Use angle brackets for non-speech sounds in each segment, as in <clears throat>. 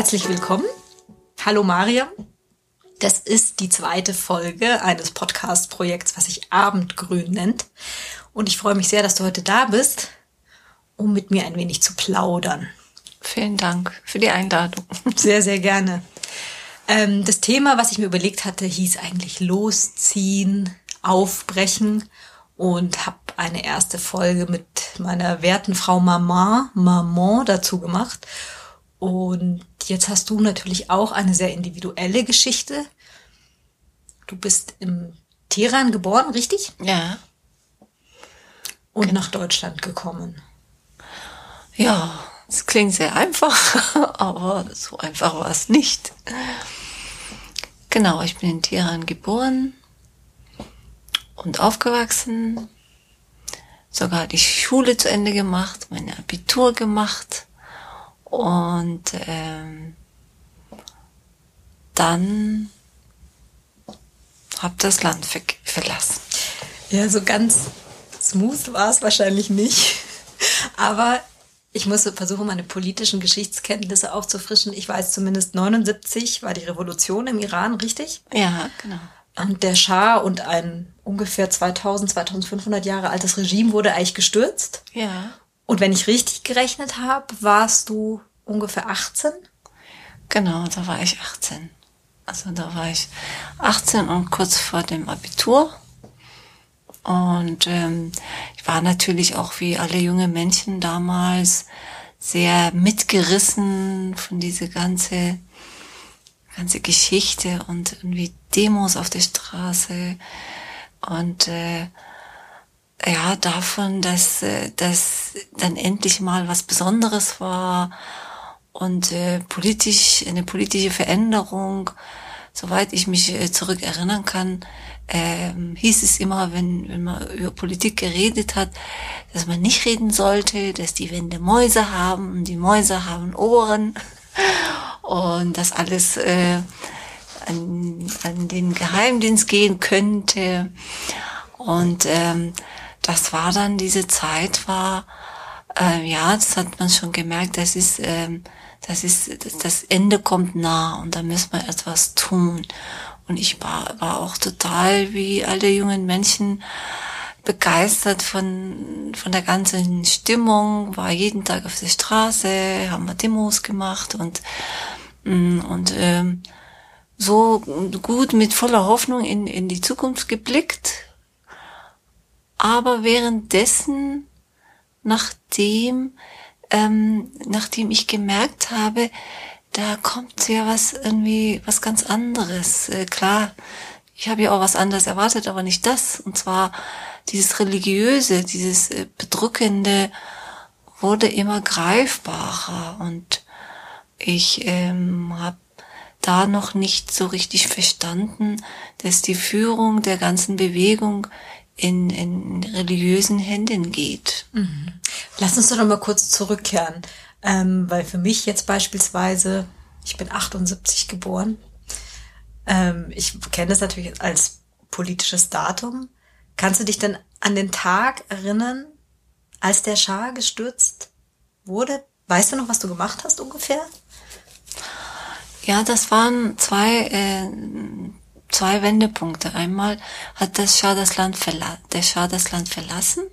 Herzlich willkommen. Hallo Mariam. Das ist die zweite Folge eines Podcast-Projekts, was sich Abendgrün nennt. Und ich freue mich sehr, dass du heute da bist, um mit mir ein wenig zu plaudern. Vielen Dank für die Einladung. <laughs> Sehr, sehr gerne. Ähm, das Thema, was ich mir überlegt hatte, hieß eigentlich Losziehen, Aufbrechen und habe eine erste Folge mit meiner werten Frau Mama, Maman dazu gemacht. Und jetzt hast du natürlich auch eine sehr individuelle Geschichte. Du bist im Teheran geboren, richtig? Ja. Und genau. nach Deutschland gekommen. Ja, es klingt sehr einfach, <laughs> aber so einfach war es nicht. Genau, ich bin in Teheran geboren und aufgewachsen. Sogar die Schule zu Ende gemacht, meine Abitur gemacht und ähm, dann habe das Land ver verlassen. Ja, so ganz smooth war es wahrscheinlich nicht. <laughs> Aber ich muss versuchen, meine politischen Geschichtskenntnisse aufzufrischen. Ich weiß zumindest 79 war die Revolution im Iran, richtig? Ja, genau. Und der Schah und ein ungefähr 2000, 2500 Jahre altes Regime wurde eigentlich gestürzt. Ja. Und wenn ich richtig gerechnet habe, warst du ungefähr 18? Genau, da war ich 18. Also da war ich 18 und kurz vor dem Abitur. Und ähm, ich war natürlich auch wie alle junge Menschen damals sehr mitgerissen von dieser ganze ganze Geschichte und irgendwie Demos auf der Straße und äh, ja davon, dass äh, dass dann endlich mal was Besonderes war und äh, politisch eine politische Veränderung, soweit ich mich äh, zurück erinnern kann, ähm, hieß es immer, wenn, wenn man über Politik geredet hat, dass man nicht reden sollte, dass die Wände Mäuse haben und die Mäuse haben Ohren <laughs> und dass alles äh, an, an den Geheimdienst gehen könnte. Und ähm, das war dann, diese Zeit war, äh, ja, das hat man schon gemerkt, das ist, ähm, das ist, das Ende kommt nah und da müssen wir etwas tun. Und ich war, war auch total wie alle jungen Menschen begeistert von, von der ganzen Stimmung, war jeden Tag auf der Straße, haben wir Demos gemacht und, mm, und ähm, so gut mit voller Hoffnung in, in die Zukunft geblickt. Aber währenddessen, nachdem, ähm, nachdem ich gemerkt habe, da kommt ja was irgendwie, was ganz anderes. Äh, klar, ich habe ja auch was anderes erwartet, aber nicht das. Und zwar dieses religiöse, dieses äh, bedrückende wurde immer greifbarer und ich ähm, habe da noch nicht so richtig verstanden, dass die Führung der ganzen Bewegung in, in religiösen Händen geht. Mhm. Lass uns doch noch mal kurz zurückkehren. Ähm, weil für mich jetzt beispielsweise, ich bin 78 geboren, ähm, ich kenne das natürlich als politisches Datum. Kannst du dich denn an den Tag erinnern, als der Schah gestürzt wurde? Weißt du noch, was du gemacht hast ungefähr? Ja, das waren zwei, äh, zwei Wendepunkte. Einmal hat das Schah das Land verla der Schah das Land verlassen.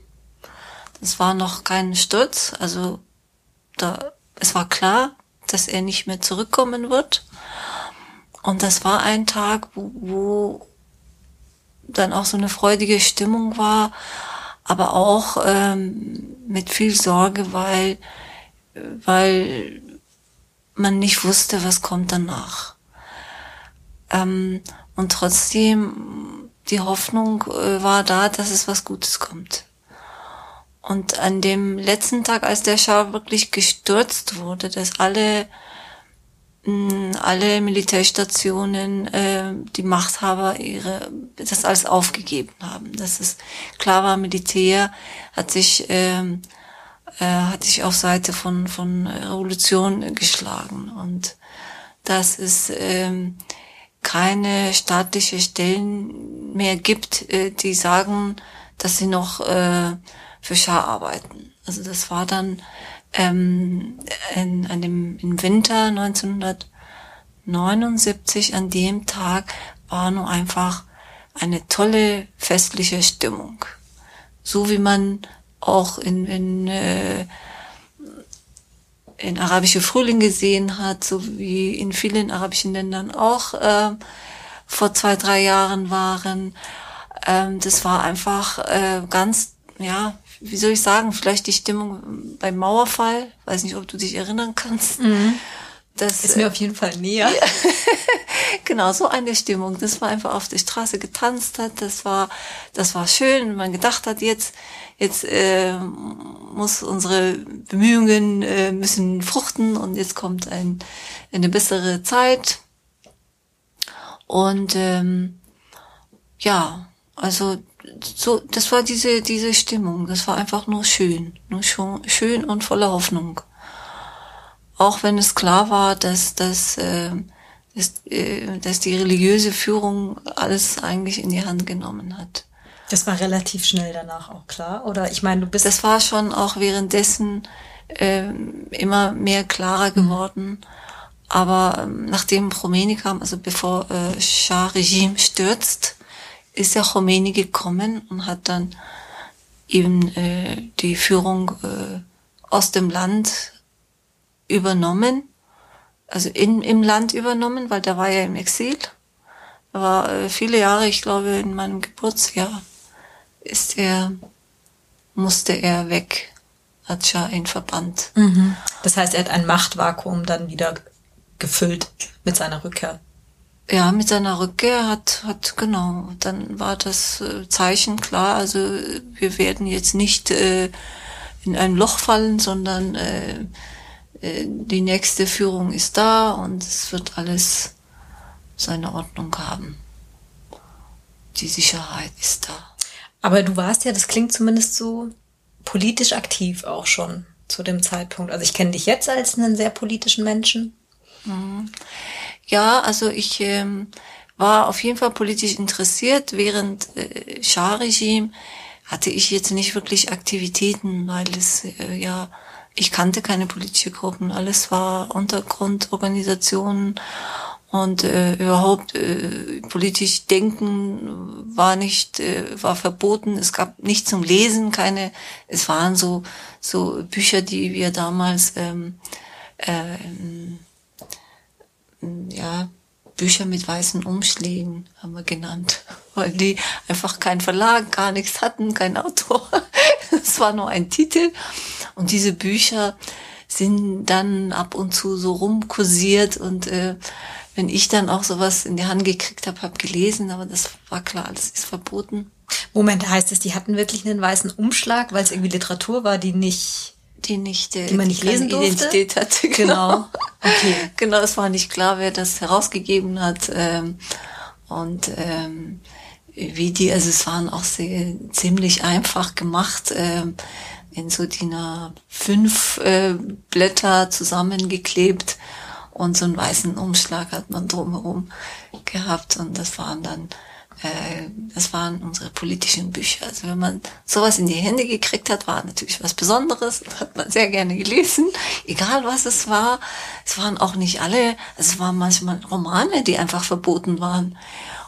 Das war noch kein Sturz, also da, es war klar, dass er nicht mehr zurückkommen wird. Und das war ein Tag, wo, wo dann auch so eine freudige Stimmung war, aber auch ähm, mit viel Sorge, weil, weil man nicht wusste, was kommt danach. Ähm, und trotzdem die Hoffnung äh, war da, dass es was Gutes kommt. Und an dem letzten Tag, als der Schah wirklich gestürzt wurde, dass alle mm, alle Militärstationen, äh, die Machthaber ihre das alles aufgegeben haben. Das ist klar war, Militär hat sich äh, äh, hat sich auf Seite von von Revolution geschlagen und dass es äh, keine staatliche Stellen mehr gibt, äh, die sagen, dass sie noch äh, für Schar arbeiten. Also das war dann ähm, in, an dem, im Winter 1979, an dem Tag, war nur einfach eine tolle festliche Stimmung. So wie man auch in, in, äh, in arabische Frühling gesehen hat, so wie in vielen arabischen Ländern auch äh, vor zwei, drei Jahren waren. Ähm, das war einfach äh, ganz, ja, wie soll ich sagen, vielleicht die Stimmung beim Mauerfall, weiß nicht, ob du dich erinnern kannst. Mhm. Das ist mir auf jeden Fall näher. <laughs> genau, so eine Stimmung. Das war einfach auf der Straße getanzt hat. Das war, das war schön. Man gedacht hat, jetzt, jetzt äh, muss unsere Bemühungen äh, müssen fruchten und jetzt kommt ein, eine bessere Zeit. Und ähm, ja, also so, das war diese diese Stimmung. Das war einfach nur schön, nur schon, schön und voller Hoffnung. Auch wenn es klar war, dass dass, äh, dass, äh, dass die religiöse Führung alles eigentlich in die Hand genommen hat. Das war relativ schnell danach auch klar, oder? Ich meine, du bist. Das war schon auch währenddessen äh, immer mehr klarer mhm. geworden. Mhm aber ähm, nachdem Khomeini kam, also bevor äh, Schah-Regime stürzt, ist ja Khomeini gekommen und hat dann eben äh, die Führung äh, aus dem Land übernommen, also in, im Land übernommen, weil der war ja im Exil. Er war äh, viele Jahre, ich glaube in meinem Geburtsjahr, ist er, musste er weg, hat Schah ihn verbannt. Mhm. Das heißt, er hat ein Machtvakuum dann wieder gefüllt mit seiner Rückkehr. Ja, mit seiner Rückkehr hat, hat genau, dann war das äh, Zeichen klar, also wir werden jetzt nicht äh, in ein Loch fallen, sondern äh, äh, die nächste Führung ist da und es wird alles seine Ordnung haben. Die Sicherheit ist da. Aber du warst ja, das klingt zumindest so politisch aktiv auch schon zu dem Zeitpunkt. Also ich kenne dich jetzt als einen sehr politischen Menschen. Mhm. Ja, also ich ähm, war auf jeden Fall politisch interessiert. Während äh, Schah-Regime hatte ich jetzt nicht wirklich Aktivitäten, weil es äh, ja, ich kannte keine politische Gruppen. Alles war Untergrundorganisationen und äh, überhaupt äh, politisch denken war nicht äh, war verboten es gab nicht zum lesen keine es waren so so Bücher die wir damals ähm, äh, ja, Bücher mit weißen Umschlägen haben wir genannt, <laughs> weil die einfach keinen Verlag, gar nichts hatten, kein Autor. <laughs> Es war nur ein Titel. Und diese Bücher sind dann ab und zu so rumkursiert und äh, wenn ich dann auch sowas in die Hand gekriegt habe, habe gelesen, aber das war klar, das ist verboten. Moment, heißt es, die hatten wirklich einen weißen Umschlag, weil es irgendwie Literatur war, die nicht die nicht, die man nicht lesen durfte? Identität hatte. <laughs> Genau. genau. Okay. Genau, es war nicht klar, wer das herausgegeben hat. Ähm, und ähm, wie die, also es waren auch sehr, ziemlich einfach gemacht, ähm, in so DIN A5 äh, Blätter zusammengeklebt und so einen weißen Umschlag hat man drumherum gehabt und das waren dann äh, das waren unsere politischen Bücher. Also wenn man sowas in die Hände gekriegt hat, war natürlich was Besonderes, hat man sehr gerne gelesen, egal was es war. Es waren auch nicht alle, es waren manchmal Romane, die einfach verboten waren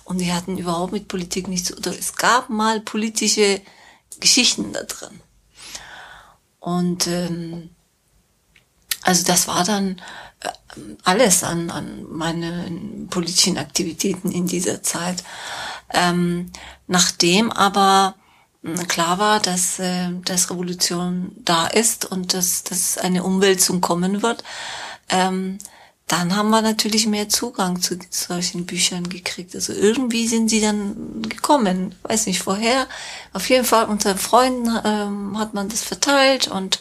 und die hatten überhaupt mit Politik nichts, oder es gab mal politische Geschichten da drin. Und ähm, also das war dann alles an, an meine politischen Aktivitäten in dieser Zeit. Ähm, nachdem aber hm, klar war, dass, äh, dass Revolution da ist und dass, dass eine Umwälzung kommen wird, ähm, dann haben wir natürlich mehr Zugang zu solchen Büchern gekriegt. Also irgendwie sind sie dann gekommen. Weiß nicht vorher. Auf jeden Fall unter Freunden ähm, hat man das verteilt und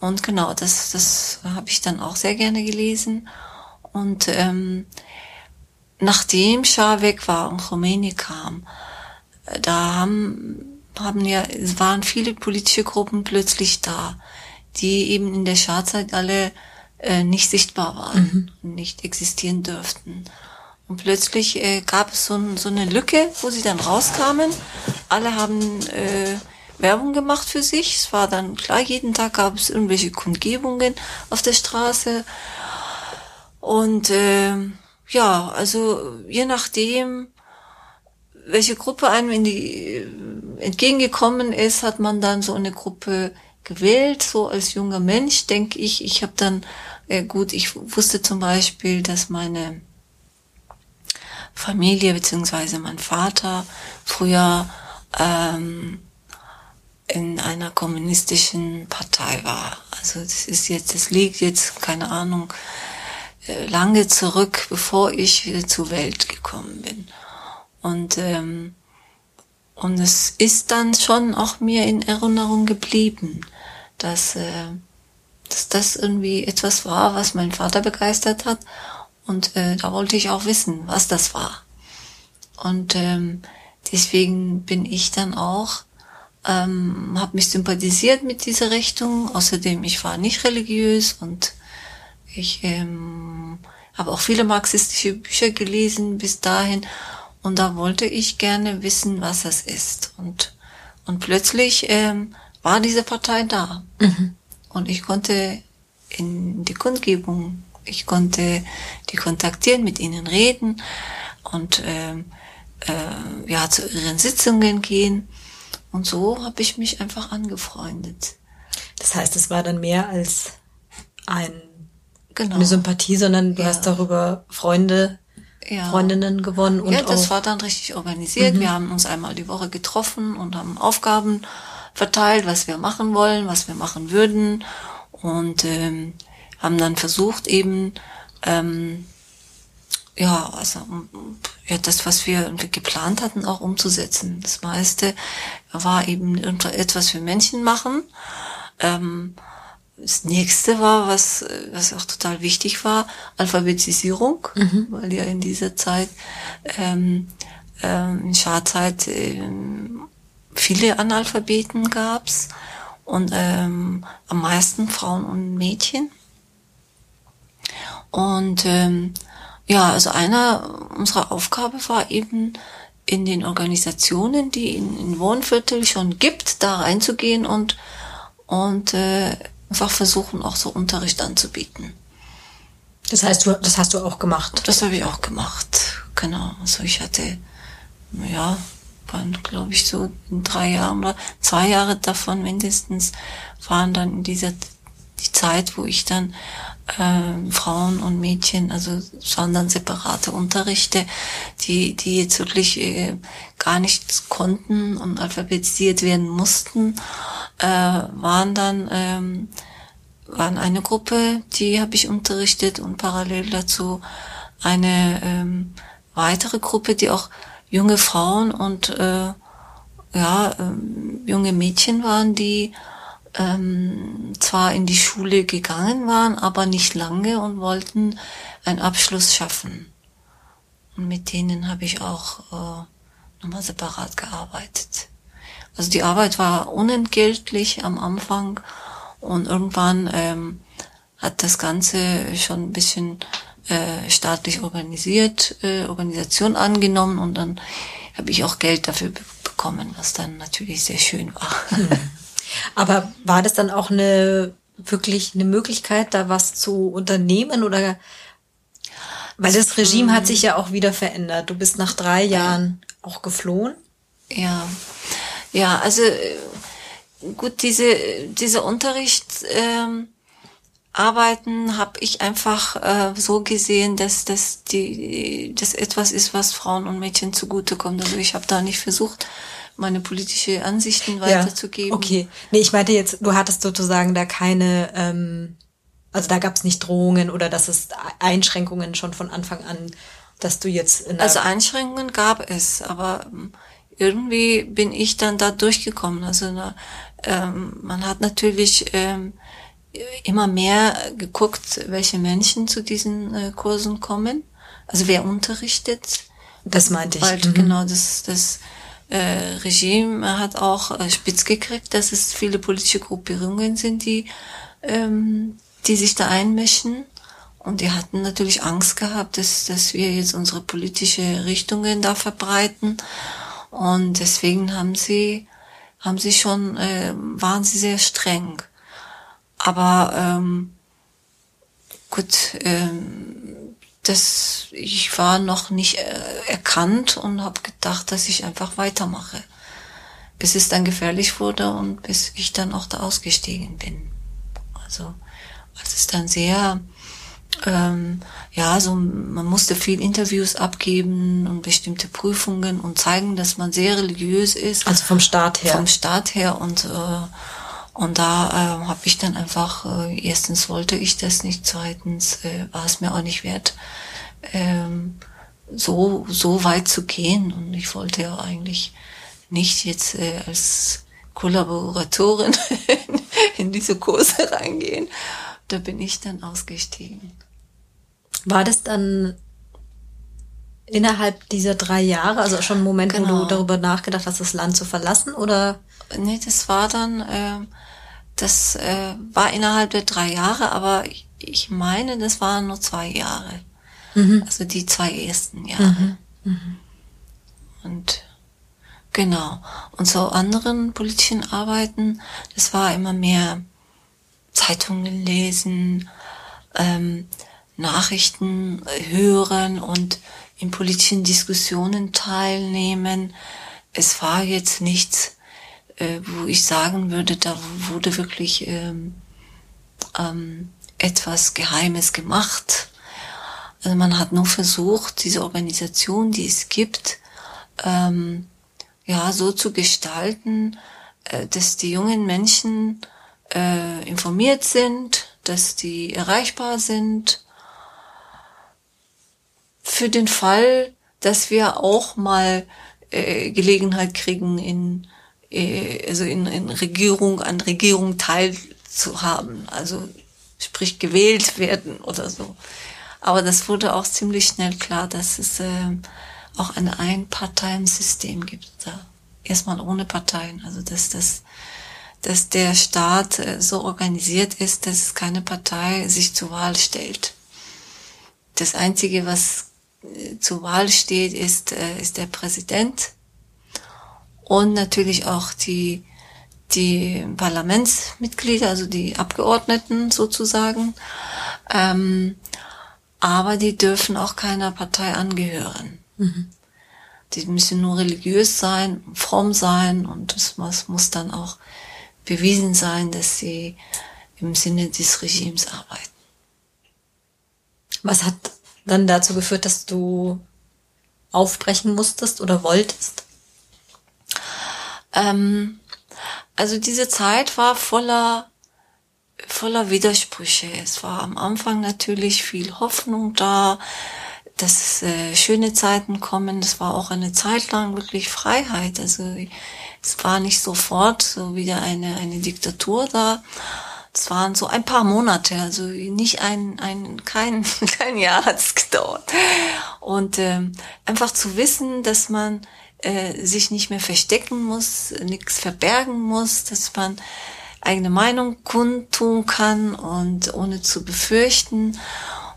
und genau, das das habe ich dann auch sehr gerne gelesen. Und ähm, nachdem Schah weg war und Khomeini kam, äh, da haben, haben ja, es waren viele politische Gruppen plötzlich da, die eben in der Schahzeit alle äh, nicht sichtbar waren mhm. nicht existieren dürften. Und plötzlich äh, gab es so, so, eine Lücke, wo sie dann rauskamen. Alle haben äh, Werbung gemacht für sich. Es war dann klar, jeden Tag gab es irgendwelche Kundgebungen auf der Straße. Und äh, ja, also je nachdem, welche Gruppe einem in die äh, entgegengekommen ist, hat man dann so eine Gruppe gewählt. So als junger Mensch denke ich, ich habe dann äh, gut, ich wusste zum Beispiel, dass meine Familie beziehungsweise mein Vater früher ähm, in einer kommunistischen Partei war. Also das ist jetzt, das liegt jetzt, keine Ahnung, äh, lange zurück, bevor ich zur Welt gekommen bin. Und ähm, und es ist dann schon auch mir in Erinnerung geblieben, dass, äh, dass das irgendwie etwas war, was mein Vater begeistert hat. Und äh, da wollte ich auch wissen, was das war. Und ähm, deswegen bin ich dann auch, ähm, habe mich sympathisiert mit dieser Richtung. Außerdem, ich war nicht religiös und ich ähm, habe auch viele marxistische Bücher gelesen bis dahin. Und da wollte ich gerne wissen, was das ist. Und, und plötzlich ähm, war diese Partei da. Mhm. Und ich konnte in die Kundgebung, ich konnte die kontaktieren, mit ihnen reden und ähm, äh, ja zu ihren Sitzungen gehen. Und so habe ich mich einfach angefreundet. Das heißt, es war dann mehr als ein, genau. eine Sympathie, sondern du ja. hast darüber Freunde, ja. Freundinnen gewonnen. Und ja, das war dann richtig organisiert. Mhm. Wir haben uns einmal die Woche getroffen und haben Aufgaben verteilt, was wir machen wollen, was wir machen würden. Und ähm, haben dann versucht eben ähm, ja, also ja, das, was wir geplant hatten, auch umzusetzen. Das meiste war eben etwas für Menschen machen. Ähm, das nächste war, was, was auch total wichtig war, Alphabetisierung, mhm. weil ja in dieser Zeit, ähm, ähm, in Scharzeit, ähm, viele Analphabeten gab's und ähm, am meisten Frauen und Mädchen. Und ähm, ja, also einer unserer Aufgabe war eben in den Organisationen, die in, in Wohnviertel schon gibt, da reinzugehen und und äh, einfach versuchen, auch so Unterricht anzubieten. Das heißt, du, das hast du auch gemacht? Das habe ich auch gemacht, genau. Also ich hatte, ja, waren glaube ich so in drei Jahren oder zwei Jahre davon mindestens waren dann in dieser die Zeit, wo ich dann äh, Frauen und Mädchen, also dann separate Unterrichte, die, die jetzt wirklich äh, gar nichts konnten und alphabetisiert werden mussten, äh, waren dann ähm, waren eine Gruppe, die habe ich unterrichtet und parallel dazu eine ähm, weitere Gruppe, die auch junge Frauen und äh, ja ähm, junge Mädchen waren, die ähm, zwar in die Schule gegangen waren, aber nicht lange und wollten einen Abschluss schaffen. Und mit denen habe ich auch äh, nochmal separat gearbeitet. Also die Arbeit war unentgeltlich am Anfang und irgendwann ähm, hat das Ganze schon ein bisschen äh, staatlich organisiert, äh, Organisation angenommen und dann habe ich auch Geld dafür bekommen, was dann natürlich sehr schön war. Hm. Aber war das dann auch eine wirklich eine Möglichkeit, da was zu unternehmen oder weil das Regime hat sich ja auch wieder verändert. Du bist nach drei Jahren auch geflohen. Ja, ja, also äh, gut, diese diese Unterricht ähm, Arbeiten habe ich einfach äh, so gesehen, dass das die das etwas ist, was Frauen und Mädchen zugutekommt. Also ich habe da nicht versucht, meine politische Ansichten weiterzugeben. Ja, okay. Nee, ich meinte jetzt, du hattest sozusagen da keine, ähm, also da gab es nicht Drohungen oder dass es Einschränkungen schon von Anfang an, dass du jetzt in Also Einschränkungen gab es, aber ähm, irgendwie bin ich dann da durchgekommen. Also na, ähm, man hat natürlich ähm, immer mehr geguckt, welche Menschen zu diesen äh, Kursen kommen. Also wer unterrichtet. Das meinte ich. Bald, mhm. Genau, das, das Regime hat auch äh, spitz gekriegt, dass es viele politische Gruppierungen sind, die, ähm, die sich da einmischen. Und die hatten natürlich Angst gehabt, dass, dass wir jetzt unsere politische Richtungen da verbreiten. Und deswegen haben sie haben sie schon, äh, waren sie sehr streng. Aber ähm, gut, ähm, das, ich war noch nicht äh, erkannt und habe gedacht, dass ich einfach weitermache, bis es dann gefährlich wurde und bis ich dann auch da ausgestiegen bin. Also als es dann sehr ähm, ja, so man musste viel Interviews abgeben und bestimmte Prüfungen und zeigen, dass man sehr religiös ist. Also vom Staat her. Vom Staat her und äh, und da äh, habe ich dann einfach äh, erstens wollte ich das nicht, zweitens äh, war es mir auch nicht wert, ähm, so so weit zu gehen und ich wollte ja eigentlich nicht jetzt äh, als Kollaboratorin <laughs> in diese Kurse reingehen. Da bin ich dann ausgestiegen. War das dann innerhalb dieser drei Jahre, also schon ein Moment, genau. wo du genau. darüber nachgedacht hast, das Land zu verlassen, oder? Nee, das war dann, äh, das äh, war innerhalb der drei Jahre, aber ich, ich meine, das waren nur zwei Jahre. Mhm. Also die zwei ersten Jahre. Mhm. Mhm. Und genau. Und so anderen politischen Arbeiten, das war immer mehr Zeitungen lesen, ähm, Nachrichten hören und in politischen Diskussionen teilnehmen. Es war jetzt nichts, äh, wo ich sagen würde, da wurde wirklich ähm, ähm, etwas Geheimes gemacht. Also man hat nur versucht, diese Organisation, die es gibt, ähm, ja, so zu gestalten, äh, dass die jungen Menschen äh, informiert sind, dass die erreichbar sind, für den Fall, dass wir auch mal äh, Gelegenheit kriegen, in, also in, in Regierung, an Regierung teilzuhaben. Also sprich gewählt werden oder so. Aber das wurde auch ziemlich schnell klar, dass es äh, auch ein Einparteiensystem gibt. Da. Erstmal ohne Parteien. Also dass das dass der Staat äh, so organisiert ist, dass keine Partei sich zur Wahl stellt. Das Einzige, was zur Wahl steht, ist, äh, ist der Präsident und natürlich auch die, die Parlamentsmitglieder, also die Abgeordneten sozusagen. Ähm, aber die dürfen auch keiner Partei angehören. Mhm. Die müssen nur religiös sein, fromm sein und es muss, muss dann auch bewiesen sein, dass sie im Sinne des Regimes arbeiten. Was hat dann dazu geführt, dass du aufbrechen musstest oder wolltest? Ähm, also diese Zeit war voller voller Widersprüche. Es war am Anfang natürlich viel Hoffnung da, dass äh, schöne Zeiten kommen. Es war auch eine Zeit lang wirklich Freiheit. Also es war nicht sofort so wieder eine eine Diktatur da. Es waren so ein paar Monate, also nicht ein, ein kein, <laughs> kein Jahr hat es gedauert. Und ähm, einfach zu wissen, dass man äh, sich nicht mehr verstecken muss, nichts verbergen muss, dass man eigene Meinung kundtun kann und ohne zu befürchten.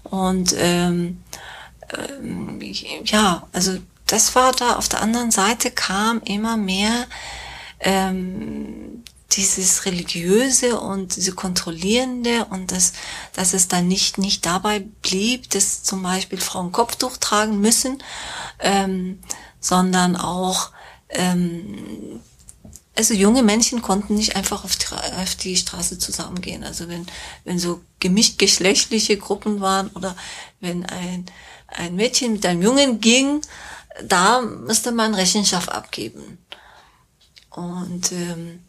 Und ähm, ähm, ja, also das war da. Auf der anderen Seite kam immer mehr ähm, dieses religiöse und diese kontrollierende und das, dass es dann nicht nicht dabei blieb, dass zum Beispiel Frauen Kopftuch tragen müssen, ähm, sondern auch ähm, also junge Menschen konnten nicht einfach auf die, auf die Straße zusammengehen. Also wenn wenn so gemischt geschlechtliche Gruppen waren oder wenn ein ein Mädchen mit einem Jungen ging, da musste man Rechenschaft abgeben. Und ähm,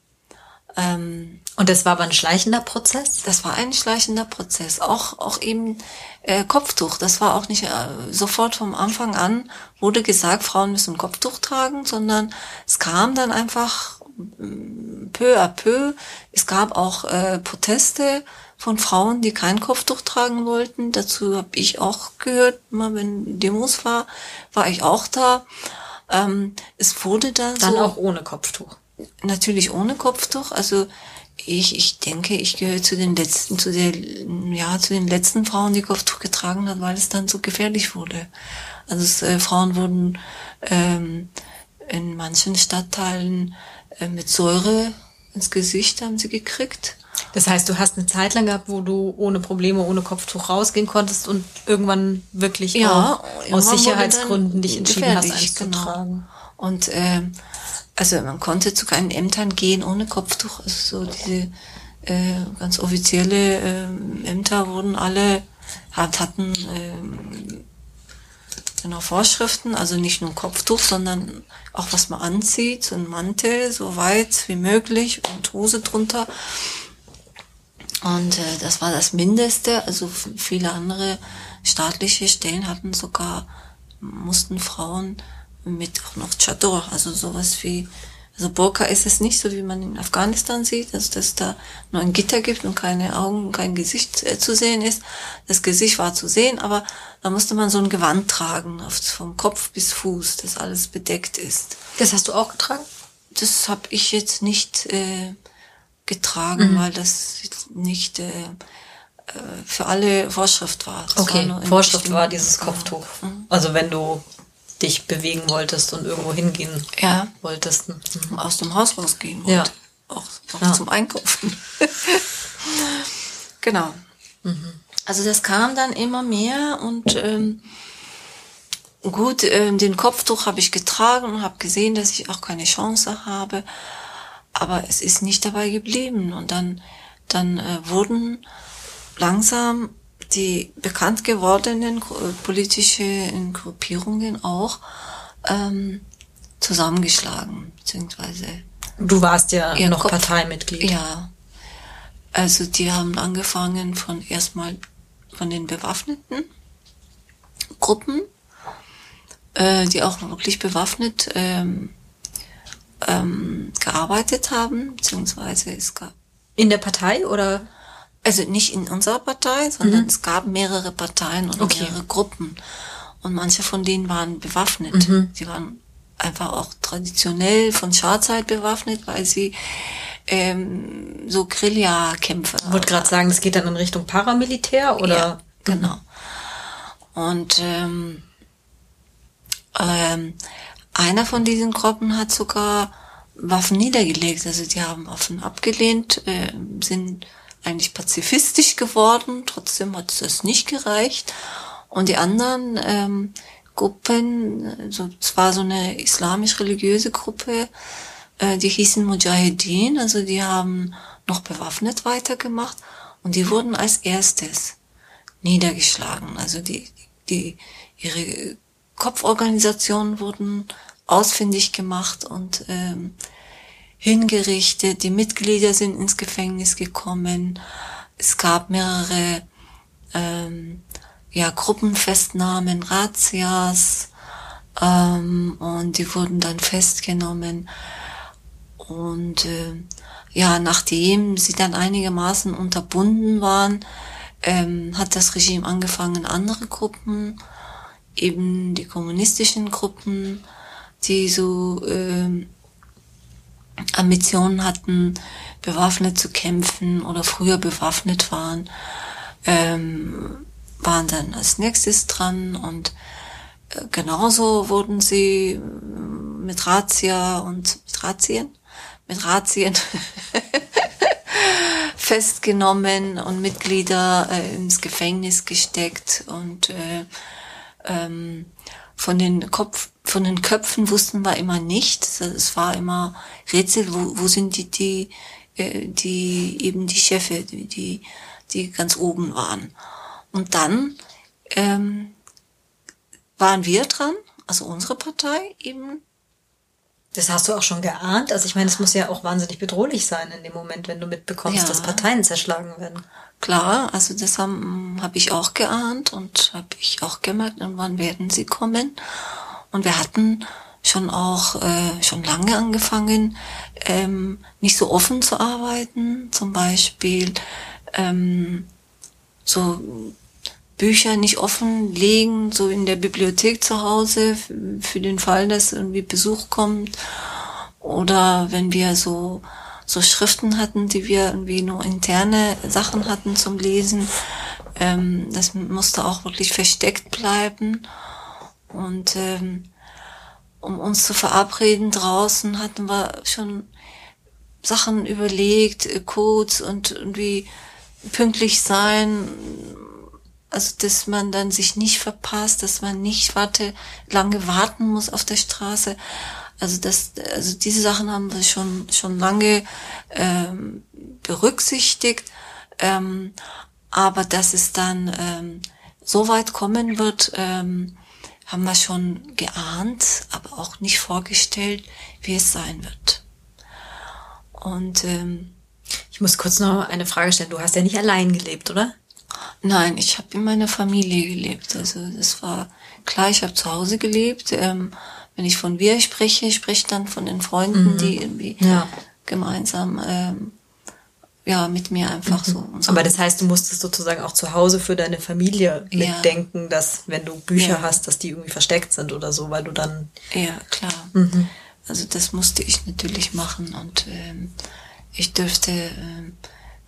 ähm, und das war aber ein schleichender Prozess? Das war ein schleichender Prozess. Auch, auch eben äh, Kopftuch. Das war auch nicht äh, sofort vom Anfang an wurde gesagt, Frauen müssen Kopftuch tragen, sondern es kam dann einfach mm, peu à peu. Es gab auch äh, Proteste von Frauen, die kein Kopftuch tragen wollten. Dazu habe ich auch gehört, mal wenn Demos war, war ich auch da. Ähm, es wurde dann, dann so, auch ohne Kopftuch natürlich ohne Kopftuch. Also ich, ich denke, ich gehöre zu den letzten, zu der, ja, zu den letzten Frauen, die Kopftuch getragen hat, weil es dann so gefährlich wurde. Also es, äh, Frauen wurden ähm, in manchen Stadtteilen äh, mit Säure ins Gesicht haben sie gekriegt. Das heißt, du hast eine Zeit lang gehabt, wo du ohne Probleme, ohne Kopftuch rausgehen konntest und irgendwann wirklich Ja, aus Sicherheitsgründen dich entschieden hast, eins zu genau. tragen. Und ähm, also man konnte zu keinen Ämtern gehen ohne Kopftuch. Also so diese äh, ganz offizielle ähm, Ämter wurden alle hat, hatten ähm, genau Vorschriften, also nicht nur Kopftuch, sondern auch was man anzieht, so ein Mantel, so weit wie möglich und Hose drunter. Und äh, das war das Mindeste. Also viele andere staatliche Stellen hatten sogar, mussten Frauen mit auch noch Chador, also sowas wie, also Burka ist es nicht so, wie man in Afghanistan sieht, also dass da nur ein Gitter gibt und keine Augen, kein Gesicht äh, zu sehen ist. Das Gesicht war zu sehen, aber da musste man so ein Gewand tragen, vom Kopf bis Fuß, das alles bedeckt ist. Das hast du auch getragen? Das habe ich jetzt nicht äh, getragen, weil das nicht äh, äh, für alle Vorschrift war. Das war Okay, nur in Vorschrift war dieses. Kopftuch. Also wenn du dich bewegen wolltest und irgendwo hingehen Ja. wolltest. Mhm. aus dem Haus rausgehen Ja. Auch, auch Ja. zum Einkaufen. <laughs> genau. Also das kam dann immer mehr und ähm, gut, ähm, den Kopftuch habe ich getragen und habe gesehen, dass ich auch keine Chance habe. Aber es ist nicht dabei geblieben. Und dann, dann äh, wurden langsam die bekannt gewordenen äh, politische Gruppierungen auch ähm, zusammengeschlagen, beziehungsweise Du warst ja noch Kopf- Parteimitglied. ja. Also die haben angefangen von erstmal von den bewaffneten Gruppen, äh, die auch wirklich bewaffnet ähm, ähm, gearbeitet haben, beziehungsweise es gab In der Partei oder? Also nicht in unserer Partei, sondern es gab mehrere Parteien und Mhm. Okay. mehrere Gruppen. Und manche von denen waren bewaffnet. Mhm. Sie waren einfach auch traditionell von Scharzeit bewaffnet, weil sie ähm, so Guerilla-Kämpfer. Ich wollte gerade sagen, das geht dann in Richtung Paramilitär oder? Ja, genau. Und ähm, ähm, einer von diesen Gruppen hat sogar Waffen niedergelegt. Also die haben Waffen abgelehnt, äh, sind eigentlich pazifistisch geworden. Trotzdem hat das nicht gereicht. Und die anderen ähm, Gruppen, so, es war so eine islamisch-religiöse Gruppe, äh, die hießen Mujahedin, also die haben noch bewaffnet weitergemacht und die wurden als erstes niedergeschlagen. Also die, die, ihre Kopforganisationen wurden ausfindig gemacht und ähm, hingerichtet. Die Mitglieder sind ins Gefängnis gekommen. Es gab mehrere ähm, ja, Gruppenfestnahmen, Razzias ähm, und die wurden dann festgenommen. Und äh, ja, nachdem sie dann einigermaßen unterbunden waren, ähm, hat das Regime angefangen, andere Gruppen, eben die kommunistischen Gruppen, die so ähm, Ambitionen hatten, bewaffnet zu kämpfen oder früher bewaffnet waren, ähm, waren dann als nächstes dran und äh, genauso wurden sie äh, mit Razzia und mit Razzien, mit Razzien <laughs> festgenommen und Mitglieder äh, ins Gefängnis gesteckt und äh, ähm, von den Kopf, von den Köpfen wussten wir immer nicht. Es war immer Rätsel, wo, wo sind die, die, äh, die eben die Chefe, die, die, die ganz oben waren. Und dann ähm, waren wir dran, also unsere Partei eben. Das hast du auch schon geahnt. Also ich meine, es muss ja auch wahnsinnig bedrohlich sein in dem Moment, wenn du mitbekommst, Ja. dass Parteien zerschlagen werden. Klar, also das habe hab ich auch geahnt und habe ich auch gemerkt, irgendwann werden sie kommen. Und wir hatten schon auch äh, schon lange angefangen, ähm, nicht so offen zu arbeiten. Zum Beispiel ähm, so Bücher nicht offen legen, so in der Bibliothek zu Hause, für den Fall, dass irgendwie Besuch kommt. Oder wenn wir so, so Schriften hatten, die wir irgendwie nur interne Sachen hatten zum Lesen. Ähm, das musste auch wirklich versteckt bleiben. Und ähm, um uns zu verabreden draußen, hatten wir schon Sachen überlegt, äh, Codes und irgendwie pünktlich sein, also dass man dann sich nicht verpasst, dass man nicht warte, lange warten muss auf der Straße. Also das, also diese Sachen haben wir schon schon lange ähm, berücksichtigt, ähm, aber dass es dann ähm, so weit kommen wird, ähm, haben wir schon geahnt, aber auch nicht vorgestellt, wie es sein wird. Und ähm, ich muss kurz noch eine Frage stellen. Du hast ja nicht allein gelebt, oder? Nein, ich habe in meiner Familie gelebt. Also das war klar, ich habe zu Hause gelebt. Ähm, wenn ich von wir spreche, spreche dann von den Freunden, mhm. die irgendwie ja. gemeinsam ähm, ja mit mir einfach mhm. so. Aber das heißt, du musstest sozusagen auch zu Hause für deine Familie mitdenken, ja. dass wenn du Bücher ja. hast, dass die irgendwie versteckt sind oder so, weil du dann ja klar. Mhm. Also das musste ich natürlich machen und ähm, ich dürfte, ähm,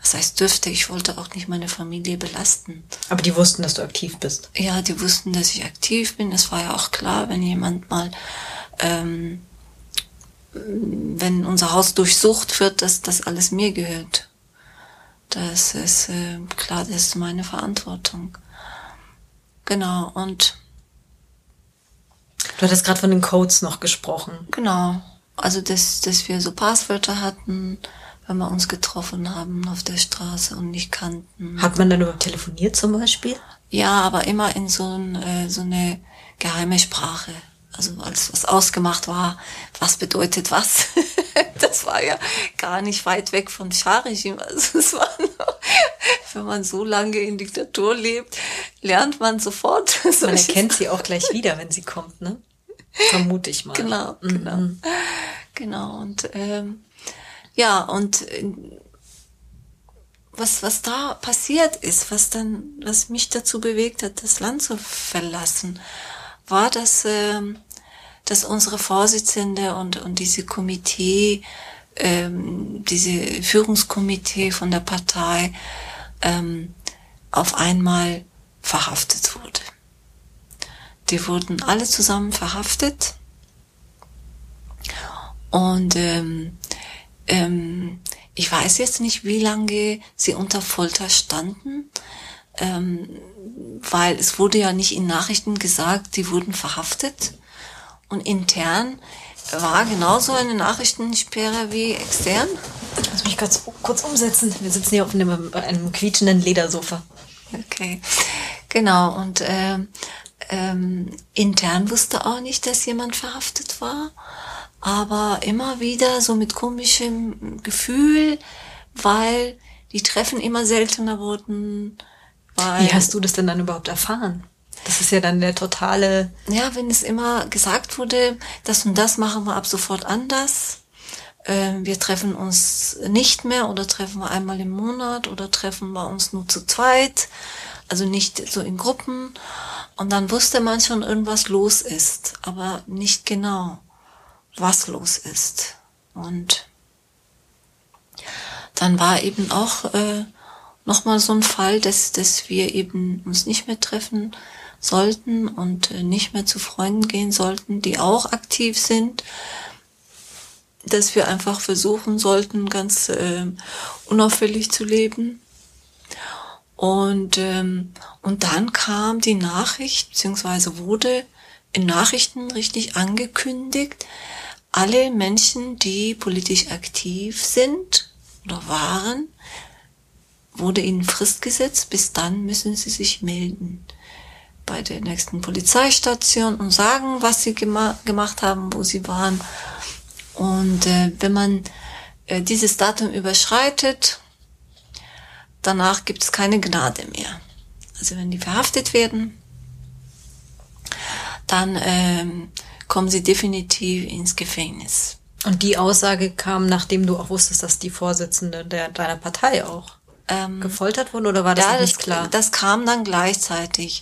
was heißt dürfte, ich wollte auch nicht meine Familie belasten. Aber die wussten, dass du aktiv bist. Ja, die wussten, dass ich aktiv bin. Es war ja auch klar, wenn jemand mal, ähm, wenn unser Haus durchsucht wird, dass das alles mir gehört. Das ist äh, klar, das ist meine Verantwortung. Genau, und Du hattest gerade von den Codes noch gesprochen. Genau. Also, dass, dass wir so Passwörter hatten, wenn wir uns getroffen haben auf der Straße und nicht kannten. Hat man dann überhaupt telefoniert zum Beispiel? Ja, aber immer in so, ein, äh, so eine geheime Sprache. Also alles, was ausgemacht war, was bedeutet was. <laughs> das war ja gar nicht weit weg von Schah-Regime. Also es war nur, wenn man so lange in Diktatur lebt, lernt man sofort. <laughs> Man erkennt sie auch gleich wieder, wenn sie kommt, ne? Vermute ich mal. Genau, genau. Mhm. Genau. Und ähm, ja, und äh, was, was da passiert ist, was dann, was mich dazu bewegt hat, das Land zu verlassen, war, dass, ähm, dass unsere Vorsitzende und, und diese Komitee, ähm, diese Führungskomitee von der Partei ähm, auf einmal verhaftet wurde. Die wurden alle zusammen verhaftet und ähm, ähm, ich weiß jetzt nicht, wie lange sie unter Folter standen, ähm, weil es wurde ja nicht in Nachrichten gesagt, sie wurden verhaftet. Und intern war genauso eine Nachrichtensperre wie extern. Ich muss mich kurz, kurz umsetzen. Wir sitzen hier auf einem, einem quietschenden Ledersofa. Okay, genau. Und ähm, ähm, intern wusste auch nicht, dass jemand verhaftet war aber immer wieder so mit komischem Gefühl, weil die Treffen immer seltener wurden. Wie hast du das denn dann überhaupt erfahren? Das ist ja dann der totale. Ja, wenn es immer gesagt wurde, das und das machen wir ab sofort anders. Ähm, wir treffen uns nicht mehr oder treffen wir einmal im Monat oder treffen wir uns nur zu zweit. Also nicht so in Gruppen. Und dann wusste man schon, irgendwas los ist, aber nicht genau was los ist. Und dann war eben auch äh, nochmal so ein Fall, dass, dass wir eben uns nicht mehr treffen sollten und äh, nicht mehr zu Freunden gehen sollten, die auch aktiv sind, dass wir einfach versuchen sollten, ganz äh, unauffällig zu leben. Und, ähm, und dann kam die Nachricht, beziehungsweise wurde in Nachrichten richtig angekündigt, alle Menschen, die politisch aktiv sind oder waren, wurde ihnen Frist gesetzt, bis dann müssen sie sich melden bei der nächsten Polizeistation und sagen, was sie gema gemacht haben, wo sie waren. Und äh, wenn man äh, dieses Datum überschreitet, danach gibt es keine Gnade mehr. Also wenn die verhaftet werden, dann ähm, kommen sie definitiv ins Gefängnis. Und die Aussage kam, nachdem du auch wusstest, dass die Vorsitzende der, deiner Partei auch ähm, gefoltert wurde, oder war das ja, nicht das, klar? Das kam dann gleichzeitig.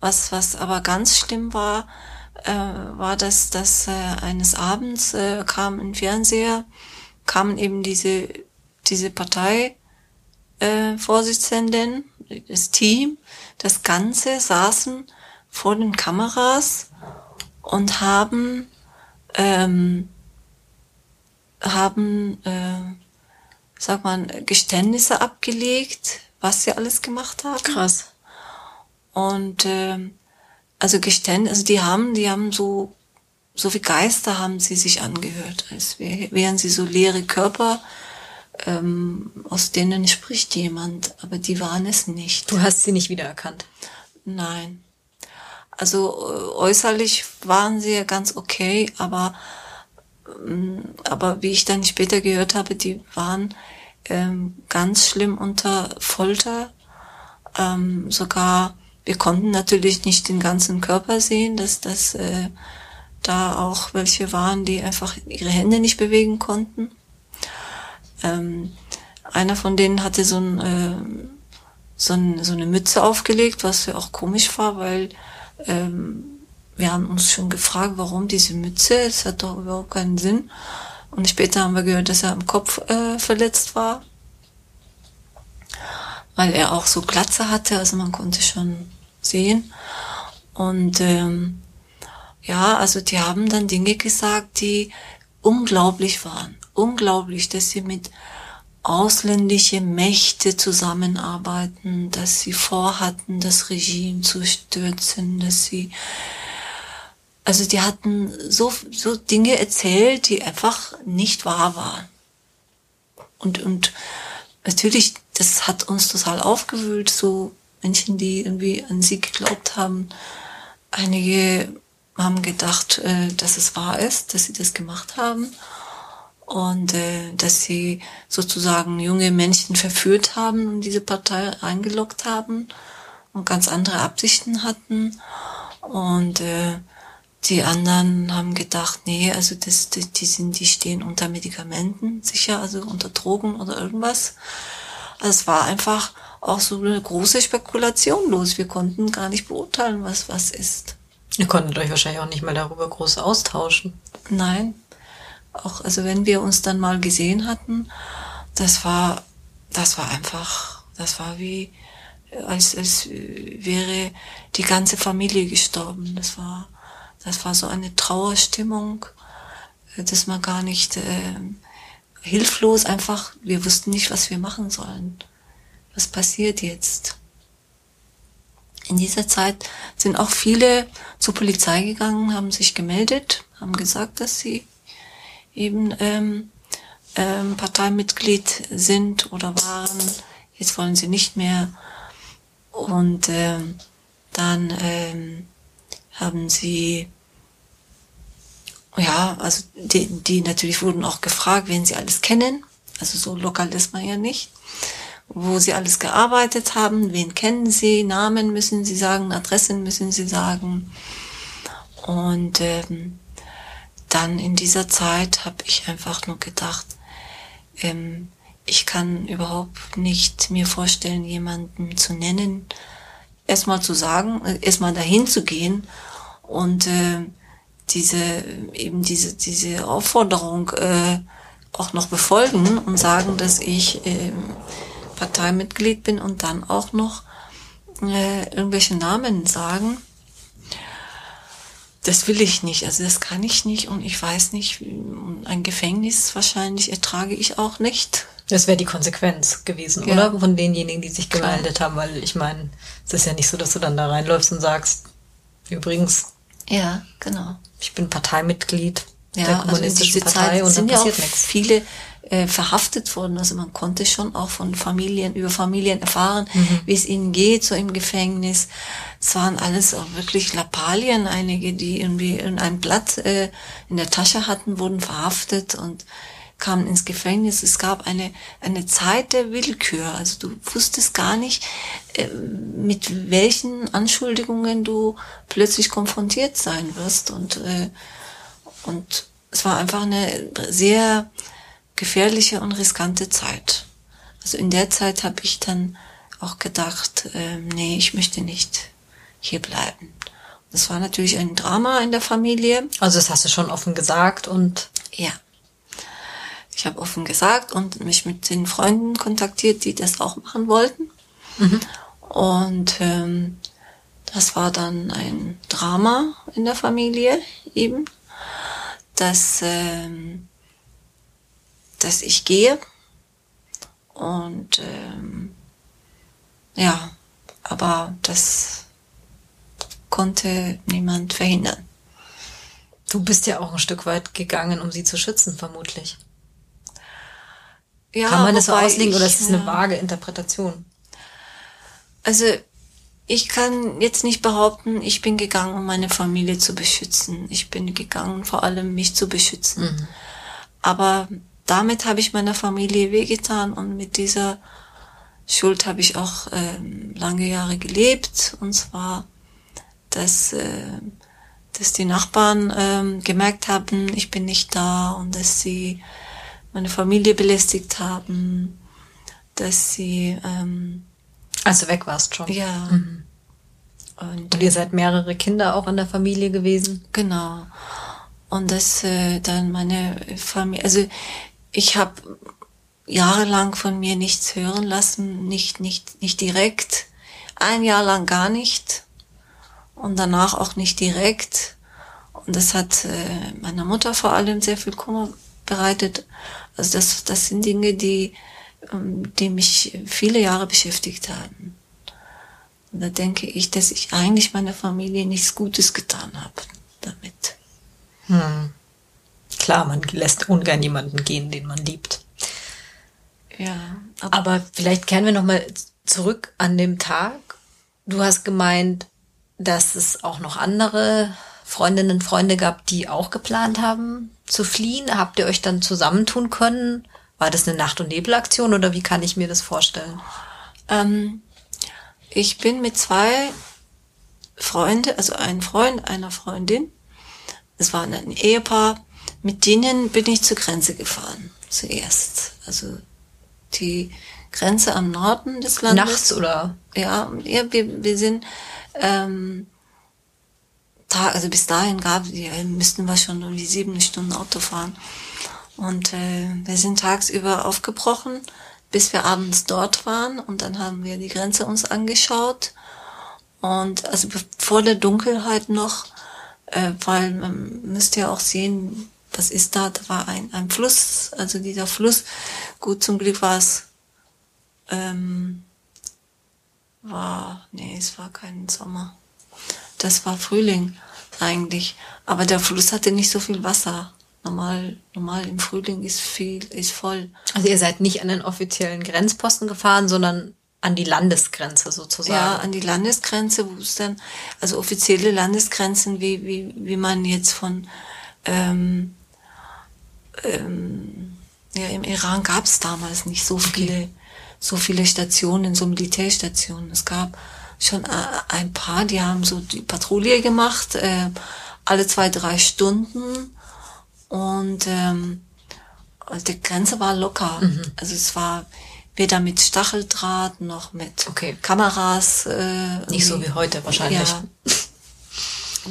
Was, was aber ganz schlimm war, äh, war, dass, dass äh, eines Abends äh, kam ein Fernseher, kamen eben diese, diese Partei, äh, Vorsitzenden, das Team, das Ganze saßen vor den Kameras und haben ähm, haben, äh, sag mal, Geständnisse abgelegt, was sie alles gemacht haben. Krass. Und äh, also Geständnisse, also die haben, die haben so so wie Geister haben sie sich angehört, als wären sie so leere Körper, ähm, aus denen spricht jemand, aber die waren es nicht. Du hast sie nicht wiedererkannt? Nein. Also äh, äußerlich waren sie ja ganz okay, aber aber wie ich dann später gehört habe, die waren ähm, ganz schlimm unter Folter. Ähm, sogar wir konnten natürlich nicht den ganzen Körper sehen, dass das äh, da auch welche waren, die einfach ihre Hände nicht bewegen konnten. Ähm, einer von denen hatte so, ein, äh, so, ein, so eine Mütze aufgelegt, was ja auch komisch war, weil ähm, wir haben uns schon gefragt, warum diese Mütze, es hat doch überhaupt keinen Sinn. Und später haben wir gehört, dass er am Kopf äh, verletzt war, weil er auch so Glatze hatte, also man konnte schon sehen. Und ähm, ja, also die haben dann Dinge gesagt, die unglaublich waren. Unglaublich, dass sie mit ausländische Mächte zusammenarbeiten, dass sie vorhatten, das Regime zu stürzen, dass sie, also die hatten so, so Dinge erzählt, die einfach nicht wahr waren. Und, und natürlich, das hat uns total aufgewühlt, so Menschen, die irgendwie an sie geglaubt haben. Einige haben gedacht, äh, dass es wahr ist, dass sie das gemacht haben und äh, dass sie sozusagen junge Menschen verführt haben und diese Partei eingeloggt haben und ganz andere Absichten hatten. Und äh, die anderen haben gedacht, nee, also das, die, die sind, die stehen unter Medikamenten, sicher, also unter Drogen oder irgendwas. Also es war einfach auch so eine große Spekulation los. Wir konnten gar nicht beurteilen, was was ist. Ihr konntet euch wahrscheinlich auch nicht mal darüber groß austauschen. Nein. Auch, also wenn wir uns dann mal gesehen hatten, das war, das war einfach, das war wie, als, als wäre die ganze Familie gestorben. Das war, das war so eine Trauerstimmung, dass man gar nicht äh, hilflos einfach, wir wussten nicht, was wir machen sollen. Was passiert jetzt? In dieser Zeit sind auch viele zur Polizei gegangen, haben sich gemeldet, haben gesagt, dass sie eben ähm, ähm, Parteimitglied sind oder waren. Jetzt wollen sie nicht mehr. Und ähm, dann ähm, haben sie, ja, also die, die natürlich wurden auch gefragt, wen sie alles kennen. Also so lokal ist man ja nicht wo sie alles gearbeitet haben, wen kennen sie, Namen müssen sie sagen, Adressen müssen sie sagen. Und ähm, dann in dieser Zeit habe ich einfach nur gedacht, ähm, ich kann überhaupt nicht mir vorstellen, jemanden zu nennen, erstmal zu sagen, äh, erstmal dahin zu gehen und äh, diese eben diese diese Aufforderung äh, auch noch befolgen und sagen, dass ich äh, Parteimitglied bin und dann auch noch äh, irgendwelche Namen sagen. Das will ich nicht, also das kann ich nicht und ich weiß nicht, ein Gefängnis wahrscheinlich ertrage ich auch nicht. Das wäre die Konsequenz gewesen, ja. oder? Von denjenigen, die sich gemeldet Klar. haben, weil ich meine, es ist ja nicht so, dass du dann da reinläufst und sagst, übrigens. Ja, genau. Ich bin Parteimitglied ja, der also kommunistischen also Partei Zeit und dann passiert ja nichts. Viele äh, verhaftet worden. Also man konnte schon auch von Familien, über Familien erfahren, mhm. wie es ihnen geht, so im Gefängnis. Es waren alles auch wirklich Lappalien. Einige, die irgendwie ein Blatt äh, in der Tasche hatten, wurden verhaftet und kamen ins Gefängnis. Es gab eine, eine Zeit der Willkür. Also du wusstest gar nicht, äh, mit welchen Anschuldigungen du plötzlich konfrontiert sein wirst. Und, äh, und es war einfach eine sehr gefährliche und riskante Zeit. Also in der Zeit habe ich dann auch gedacht, äh, nee, ich möchte nicht hier bleiben. Das war natürlich ein Drama in der Familie. Also das hast du schon offen gesagt und ja. Ich habe offen gesagt und mich mit den Freunden kontaktiert, die das auch machen wollten. Mhm. Und ähm, das war dann ein Drama in der Familie eben dass, ähm, dass ich gehe. Und ähm, ja, aber das konnte niemand verhindern. Du bist ja auch ein Stück weit gegangen, um sie zu schützen, vermutlich. Ja, Kann man das so auslegen ich, oder ist das eine vage Interpretation? Also ich kann jetzt nicht behaupten, ich bin gegangen, um meine Familie zu beschützen. Ich bin gegangen, vor allem mich zu beschützen. Mhm. Aber damit habe ich meiner Familie wehgetan und mit dieser Schuld habe ich auch ähm, lange Jahre gelebt. Und zwar, dass, äh, dass die Nachbarn ähm, gemerkt haben, ich bin nicht da und dass sie meine Familie belästigt haben, dass sie ähm, als du weg warst schon. Ja. Mhm. Und, und, ihr seid mehrere Kinder auch in der Familie gewesen? Genau. Und das äh, dann meine Familie, also ich habe jahrelang von mir nichts hören lassen, nicht, nicht, nicht direkt. Ein Jahr lang gar nicht. Und danach auch nicht direkt. Und das hat äh, meiner Mutter vor allem sehr viel Kummer bereitet. Also das, das sind Dinge, die ähm, die mich viele Jahre beschäftigt haben. Und da denke ich, dass ich eigentlich meiner Familie nichts Gutes getan habe damit. Hm. Klar, man lässt ungern jemanden gehen, den man liebt. Ja. Aber, aber vielleicht kehren wir nochmal zurück an dem Tag. Du hast gemeint, dass es auch noch andere Freundinnen und Freunde gab, die auch geplant haben zu fliehen. Habt ihr euch dann zusammentun können? War das eine Nacht- und Nebelaktion oder wie kann ich mir das vorstellen? Ähm, ich bin mit zwei Freunde, also ein Freund, einer Freundin, es war ein Ehepaar, mit denen bin ich zur Grenze gefahren, zuerst. Also die Grenze am Norden des Landes. Nachts oder? Ja, ja wir, wir sind, ähm, da, also bis dahin gab, ja, müssten wir schon um die sieben Stunden Auto fahren. Und äh, wir sind tagsüber aufgebrochen, bis wir abends dort waren. Und dann haben wir die Grenze uns angeschaut. Und also vor der Dunkelheit noch, äh, weil man müsste ja auch sehen, was ist da? Da war ein, ein Fluss, also dieser Fluss. Gut, zum Glück war es, ähm, war, nee, es war kein Sommer. Das war Frühling eigentlich. Aber der Fluss hatte nicht so viel Wasser normal, normal im Frühling ist viel, ist voll. Also ihr seid nicht an den offiziellen Grenzposten gefahren, sondern an die Landesgrenze sozusagen. Ja, an die Landesgrenze, wo es dann, also offizielle Landesgrenzen, wie, wie, wie man jetzt von, ähm, ähm, ja, im Iran gab es damals nicht so viele, okay. so viele Stationen, so Militärstationen. Es gab schon äh, ein paar, die haben so die Patrouille gemacht, äh, alle zwei, drei Stunden und ähm, die Grenze war locker. Mhm. Also es war weder mit Stacheldraht noch mit okay. Kameras. Äh, nicht so wie heute wahrscheinlich. Ja.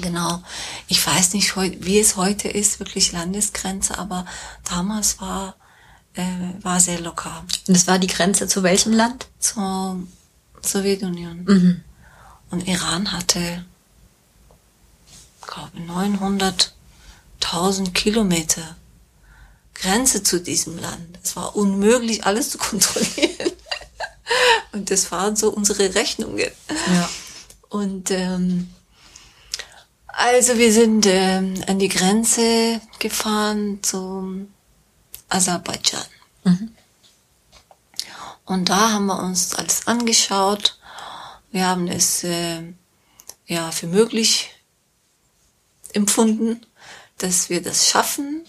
Genau. Ich weiß nicht, wie es heute ist, wirklich Landesgrenze, aber damals war, äh, war sehr locker. Und das war die Grenze zu welchem Land? Zur Sowjetunion. Mhm. Und Iran hatte, glaube 900 1000 Kilometer Grenze zu diesem Land. Es war unmöglich, alles zu <laughs> kontrollieren. Und das waren so unsere Rechnungen. Ja. Und ähm, also wir sind ähm, an die Grenze gefahren zum Aserbaidschan. Mhm. Und da haben wir uns alles angeschaut. Wir haben es äh, ja für möglich empfunden, dass wir das schaffen.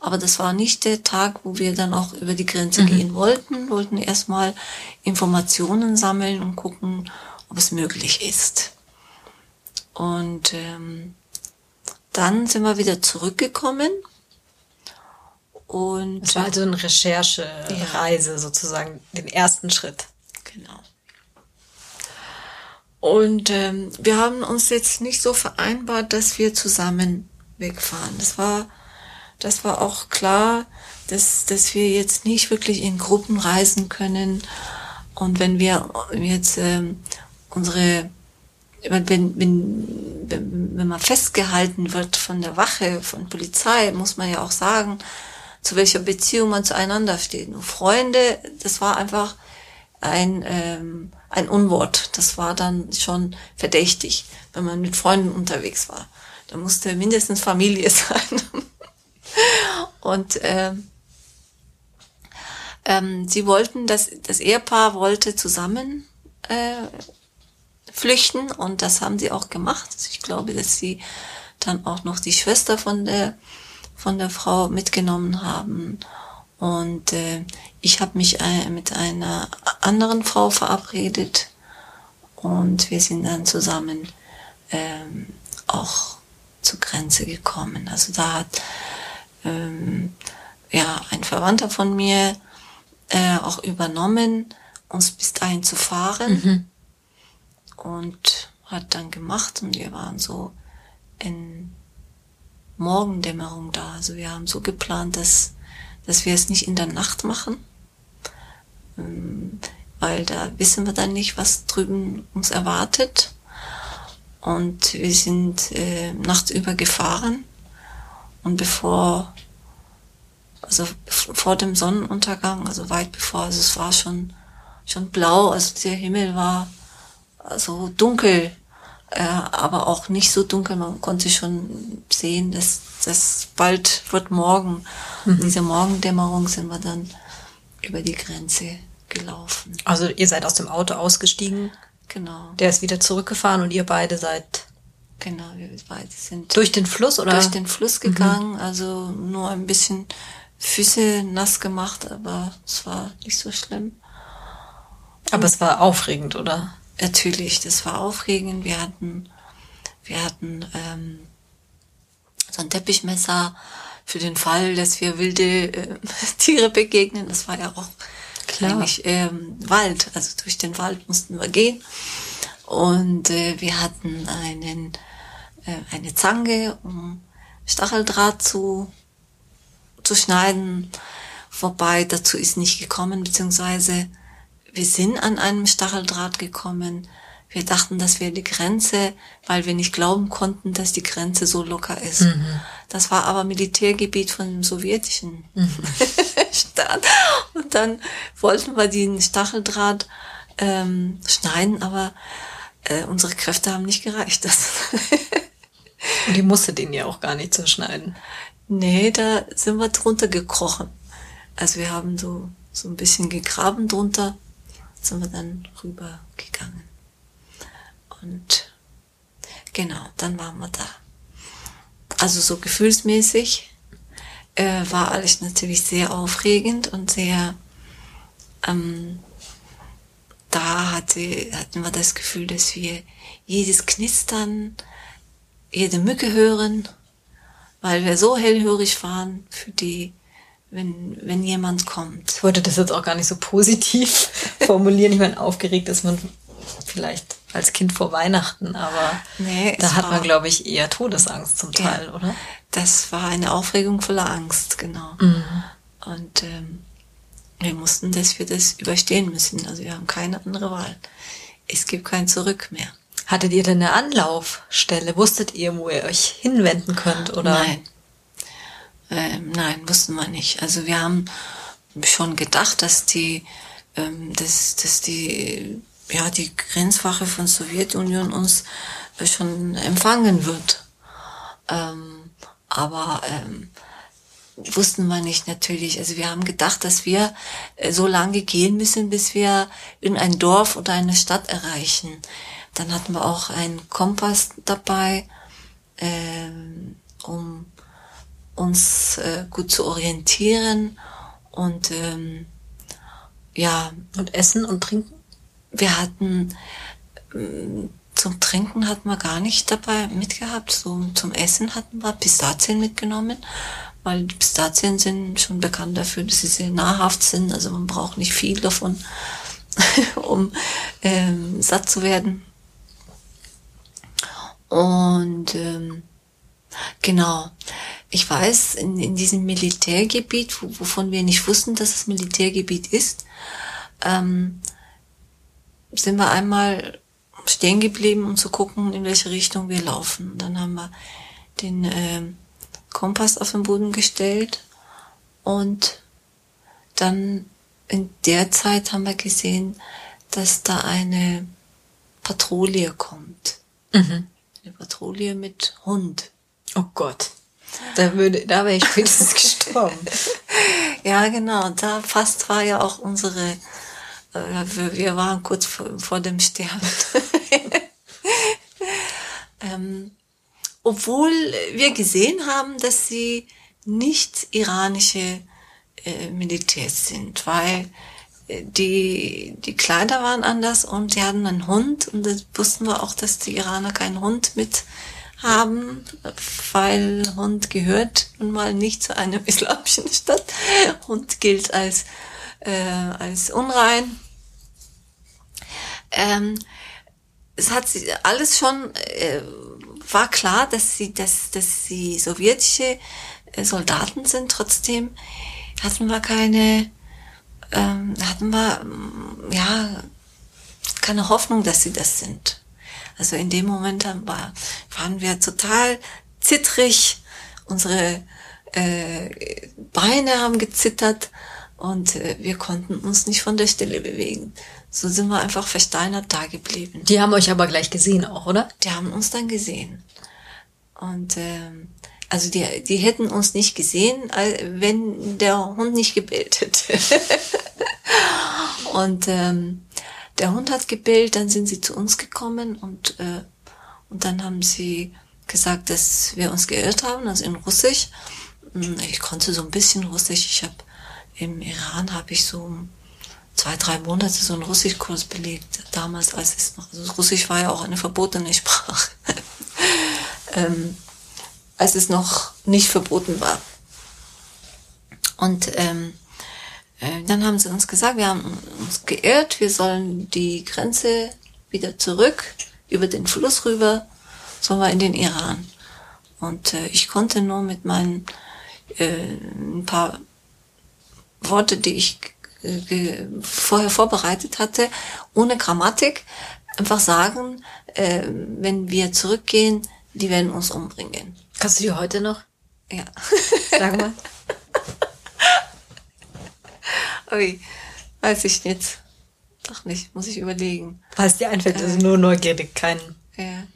Aber das war nicht der Tag, wo wir dann auch über die Grenze mhm. gehen wollten. Wir wollten erstmal Informationen sammeln und gucken, ob es möglich ist. Und ähm, dann sind wir wieder zurückgekommen. Und es war also eine Recherchereise ja. sozusagen, den ersten Schritt. Genau. Und ähm, wir haben uns jetzt nicht so vereinbart, dass wir zusammen wegfahren. Das war, das war auch klar, dass, dass wir jetzt nicht wirklich in Gruppen reisen können. Und wenn wir jetzt ähm, unsere wenn, wenn, wenn, wenn man festgehalten wird von der Wache, von Polizei, muss man ja auch sagen, zu welcher Beziehung man zueinander steht. Und Freunde, das war einfach ein, ähm, ein Unwort. Das war dann schon verdächtig, wenn man mit Freunden unterwegs war. Da musste mindestens Familie <laughs> sein. Und ähm, ähm, sie wollten, das, das Ehepaar wollte zusammen äh, flüchten und das haben sie auch gemacht. Ich glaube, dass sie dann auch noch die Schwester von der von der Frau mitgenommen haben und äh, ich habe mich äh, mit einer anderen Frau verabredet und wir sind dann zusammen ähm, auch zur Grenze gekommen. Also da hat ähm, ja ein Verwandter von mir äh, auch übernommen, uns bis dahin zu fahren mhm. und hat dann gemacht und wir waren so in Morgendämmerung da. Also wir haben so geplant, dass, dass wir es nicht in der Nacht machen, ähm, weil da wissen wir dann nicht, was drüben uns erwartet. Und wir sind äh, nachts über gefahren und bevor also vor dem Sonnenuntergang, also weit bevor, also es war schon, schon blau, also der Himmel war also dunkel, äh, aber auch nicht so dunkel, man konnte schon sehen, dass das bald wird morgen. Mhm. In dieser Morgendämmerung sind wir dann über die Grenze gelaufen. Also ihr seid aus dem Auto ausgestiegen? Genau. Der ist wieder zurückgefahren und ihr beide seid Genau, wir beide sind durch den Fluss oder durch den Fluss gegangen, mhm. also nur ein bisschen Füße nass gemacht, aber es war nicht so schlimm. Aber es war aufregend, oder? Natürlich, das war aufregend. Wir hatten, wir hatten ähm, so ein Teppichmesser für den Fall, dass wir wilde äh, <laughs> Tiere begegnen. Das war ja auch Klar. eigentlich ähm, Wald, also durch den Wald mussten wir gehen. Und äh, wir hatten einen, äh, eine Zange, um Stacheldraht zu zu schneiden. Wobei dazu ist nicht gekommen, beziehungsweise wir sind an einem Stacheldraht gekommen. Wir dachten, das wäre die Grenze, weil wir nicht glauben konnten, dass die Grenze so locker ist. Mhm. Das war aber Militärgebiet von dem sowjetischen mhm. <laughs> Staat. Und dann wollten wir den Stacheldraht ähm, schneiden, aber äh, unsere Kräfte haben nicht gereicht. Das <laughs> Und die musste den ja auch gar nicht zerschneiden. Nee, da sind wir drunter gekrochen. Also wir haben so, so ein bisschen gegraben drunter, sind wir dann rübergegangen. Und genau, dann waren wir da. Also so gefühlsmäßig äh, war alles natürlich sehr aufregend und sehr, ähm, da hatte, hatten wir das Gefühl, dass wir jedes Knistern, jede Mücke hören weil wir so hellhörig waren für die, wenn, wenn jemand kommt. Ich wollte das jetzt auch gar nicht so positiv <laughs> formulieren. Ich meine, aufgeregt ist man vielleicht als Kind vor Weihnachten, aber nee, da hat man, glaube ich, eher Todesangst zum Teil, ja, oder? Das war eine Aufregung voller Angst, genau. Mhm. Und ähm, wir mussten, dass wir das überstehen müssen. Also wir haben keine andere Wahl. Es gibt kein Zurück mehr. Hattet ihr denn eine Anlaufstelle? Wusstet ihr, wo ihr euch hinwenden könnt? Oder? Nein. Ähm, nein, wussten wir nicht. Also wir haben schon gedacht, dass die, ähm, dass, dass die, ja, die Grenzwache von Sowjetunion uns äh, schon empfangen wird. Ähm, aber ähm, wussten wir nicht natürlich. Also wir haben gedacht, dass wir äh, so lange gehen müssen, bis wir in ein Dorf oder eine Stadt erreichen. Dann hatten wir auch einen Kompass dabei, äh, um uns äh, gut zu orientieren und ähm, ja. Und Essen und Trinken? Wir hatten äh, zum Trinken hatten wir gar nicht dabei mitgehabt. So zum Essen hatten wir Pistazien mitgenommen, weil die Pistazien sind schon bekannt dafür, dass sie sehr nahrhaft sind. Also man braucht nicht viel davon, <laughs> um ähm, satt zu werden. Und ähm, genau, ich weiß, in, in diesem Militärgebiet, wo, wovon wir nicht wussten, dass es Militärgebiet ist, ähm, sind wir einmal stehen geblieben, um zu gucken, in welche Richtung wir laufen. Dann haben wir den äh, Kompass auf den Boden gestellt und dann in der Zeit haben wir gesehen, dass da eine Patrouille kommt. Mhm. Eine Patrouille mit Hund. Oh Gott. Da würde, da wäre ich spätestens gestorben. <laughs> Ja, genau. Da fast war ja auch unsere, äh, wir, wir waren kurz vor, vor dem Sterben. <laughs> ähm, obwohl wir gesehen haben, dass sie nicht iranische äh, Militärs sind, weil äh, die, die Kleider waren anders und sie hatten einen Hund und das wussten wir auch, dass die Iraner keinen Hund mit haben, weil Hund gehört nun mal nicht zu einem <laughs> islamischen Stadt. Hund gilt als, äh, als unrein. Ähm, es hat sich alles schon, äh, war klar, dass sie, dass, dass sie sowjetische äh, Soldaten sind. Trotzdem hatten wir keine, ähm, hatten wir, ja, keine Hoffnung, dass sie das sind. Also in dem Moment war, waren wir total zittrig, unsere äh, Beine haben gezittert und äh, wir konnten uns nicht von der Stelle bewegen. So sind wir einfach versteinert da geblieben. Die haben euch aber gleich gesehen auch, oder? Die haben uns dann gesehen. Und ähm, also die, die hätten uns nicht gesehen, wenn der Hund nicht gebellt hätte. <laughs> und ähm, der Hund hat gebellt, dann sind sie zu uns gekommen und, äh, und dann haben sie gesagt, dass wir uns geirrt haben, also in Russisch. Hm, ich konnte so ein bisschen Russisch. Ich habe im Iran habe ich so zwei, drei Monate so einen Russischkurs belegt. Damals, als es noch, also Russisch war ja auch eine verbotene Sprache. <laughs> ähm, als es noch nicht verboten war. Und ähm, äh, dann haben sie uns gesagt, wir haben uns geirrt, wir sollen die Grenze wieder zurück, über den Fluss rüber, sollen wir in den Iran. Und äh, ich konnte nur mit meinen äh, ein paar Worte, die ich äh, vorher vorbereitet hatte, ohne Grammatik, einfach sagen, äh, wenn wir zurückgehen, die werden uns umbringen. Kannst du die heute noch? Ja. Sag mal. <laughs> Ui, weiß ich nicht. Doch nicht, muss ich überlegen. Was dir einfällt, äh, also nur neugierig, kein. Ja.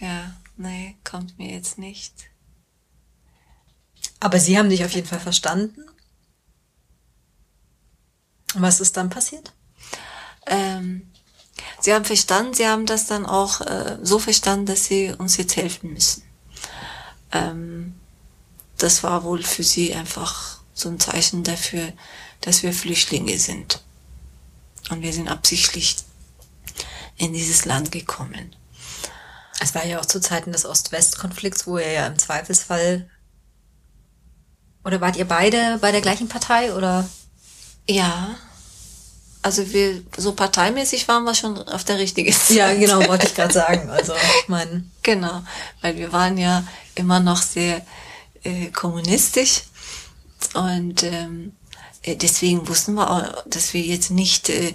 Ja, nee, kommt mir jetzt nicht. Aber Sie haben dich auf jeden Fall verstanden. Was ist dann passiert? Ähm, sie haben verstanden, sie haben das dann auch äh, so verstanden, dass sie uns jetzt helfen müssen ähm, das war wohl für sie einfach so ein Zeichen dafür, dass wir Flüchtlinge sind. Und wir sind absichtlich in dieses Land gekommen. Es war ja auch zu Zeiten des Ost-West-Konflikts, wo ihr ja im Zweifelsfall oder wart ihr beide bei der gleichen Partei oder? Ja, also wir so parteimäßig waren wir schon auf der richtigen <laughs> Seite. Ja, genau, wollte ich gerade sagen. Also ich meine. Genau, weil wir waren ja immer noch sehr äh, kommunistisch und ähm, äh, deswegen wussten wir auch, dass wir jetzt nicht äh,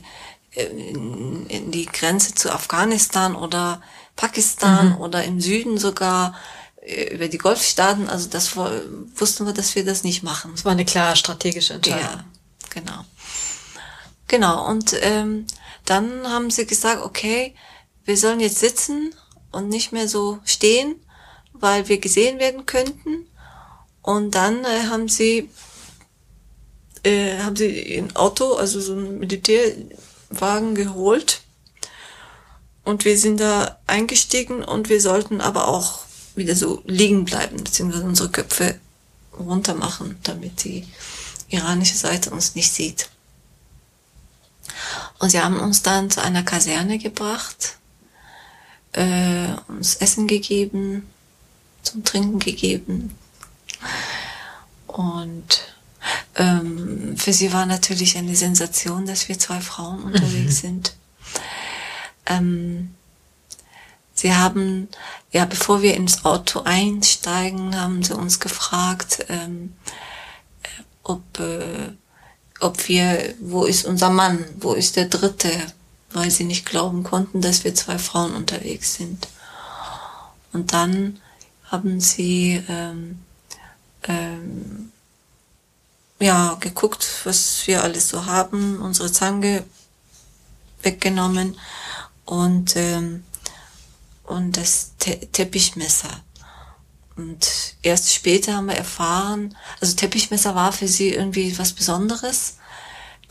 in, in die Grenze zu Afghanistan oder Pakistan mhm. oder im Süden sogar äh, über die Golfstaaten, also das wussten wir, dass wir das nicht machen. Das war eine klare strategische Entscheidung. Ja, genau. Genau, und ähm, dann haben sie gesagt, okay, wir sollen jetzt sitzen und nicht mehr so stehen, weil wir gesehen werden könnten. Und dann äh, haben sie äh, haben sie ein Auto, also so ein Militärwagen geholt. Und wir sind da eingestiegen und wir sollten aber auch wieder so liegen bleiben, beziehungsweise unsere Köpfe runter machen, damit die iranische Seite uns nicht sieht. Und sie haben uns dann zu einer Kaserne gebracht, äh, uns Essen gegeben, zum Trinken gegeben. Und ähm, für sie war natürlich eine Sensation, dass wir zwei Frauen <laughs> unterwegs sind. Ähm, sie haben, ja, bevor wir ins Auto einsteigen, haben sie uns gefragt, ähm, ob, äh, ob wir, wo ist unser Mann, wo ist der Dritte, weil sie nicht glauben konnten, dass wir zwei Frauen unterwegs sind. Und dann haben sie ähm, ähm, ja geguckt, was wir alles so haben, unsere Zange weggenommen und ähm, und das Te Teppichmesser. Und erst später haben wir erfahren, also Teppichmesser war für sie irgendwie was Besonderes.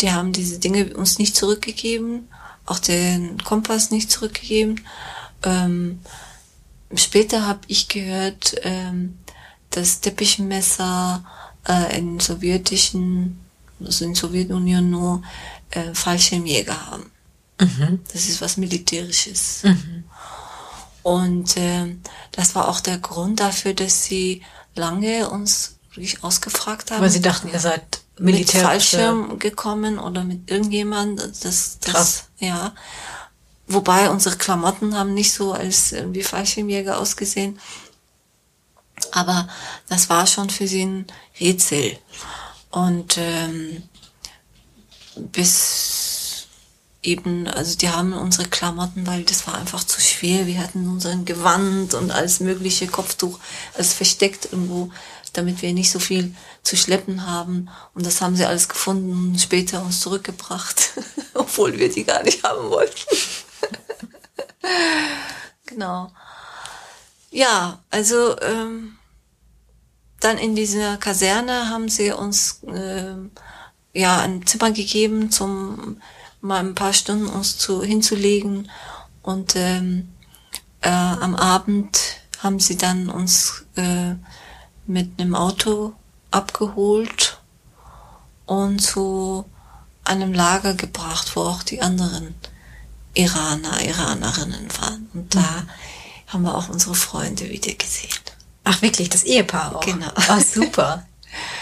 Die haben diese Dinge uns nicht zurückgegeben, auch den Kompass nicht zurückgegeben. Ähm, später habe ich gehört, ähm, dass Teppichmesser äh, in sowjetischen, also in Sowjetunion nur äh, Fallschirmjäger haben. Mhm. Das ist was Militärisches. Mhm. Und äh, das war auch der Grund dafür, dass sie lange uns wirklich ausgefragt haben. Weil sie dachten, ihr seid Militär mit Fallschirm gekommen oder mit irgendjemand. Das, das Krass. ja. Wobei unsere Klamotten haben nicht so als wie Fallschirmjäger ausgesehen. Aber das war schon für sie ein Rätsel. Und ähm, bis eben, also die haben unsere Klamotten, weil das war einfach zu schwer. Wir hatten unseren Gewand und alles mögliche Kopftuch, alles versteckt irgendwo, damit wir nicht so viel zu schleppen haben. Und das haben sie alles gefunden und später uns zurückgebracht, <laughs> obwohl wir die gar nicht haben wollten. <laughs> genau. Ja, also ähm, dann in dieser Kaserne haben sie uns äh, ja ein Zimmer gegeben zum mal ein paar Stunden uns zu, hinzulegen. Und ähm, äh, am Abend haben sie dann uns äh, mit einem Auto abgeholt und zu einem Lager gebracht, wo auch die anderen Iraner, Iranerinnen waren. Und da mhm. haben wir auch unsere Freunde wieder gesehen. Ach wirklich, das Ehepaar auch? Genau. Ach super.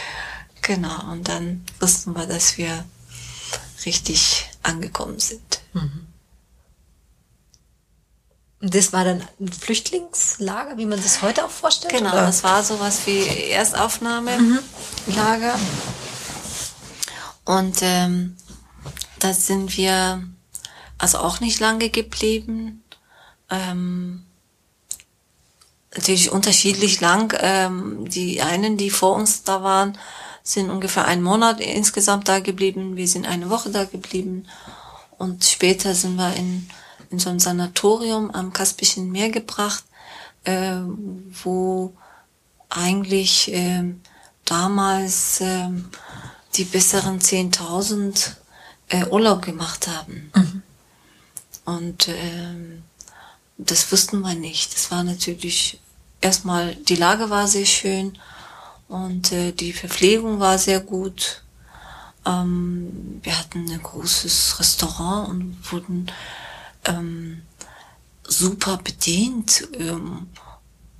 <laughs> genau, und dann wussten wir, dass wir richtig angekommen sind. Mhm. Das war dann ein Flüchtlingslager, wie man das heute auch vorstellt? Genau, oder? das war sowas wie Erstaufnahmelager. Mhm. Und ähm, da sind wir also auch nicht lange geblieben. Ähm, natürlich unterschiedlich lang. Ähm, die einen, die vor uns da waren, sind ungefähr einen Monat insgesamt da geblieben. Wir sind eine Woche da geblieben. Und später sind wir in, in so ein Sanatorium am Kaspischen Meer gebracht, äh, wo eigentlich äh, damals äh, die besseren 10.000 äh, Urlaub gemacht haben. Mhm. Und äh, das wussten wir nicht. Das war natürlich erstmal, die Lage war sehr schön und äh, die Verpflegung war sehr gut. Ähm, wir hatten ein großes Restaurant und wurden ähm, super bedient. Ähm,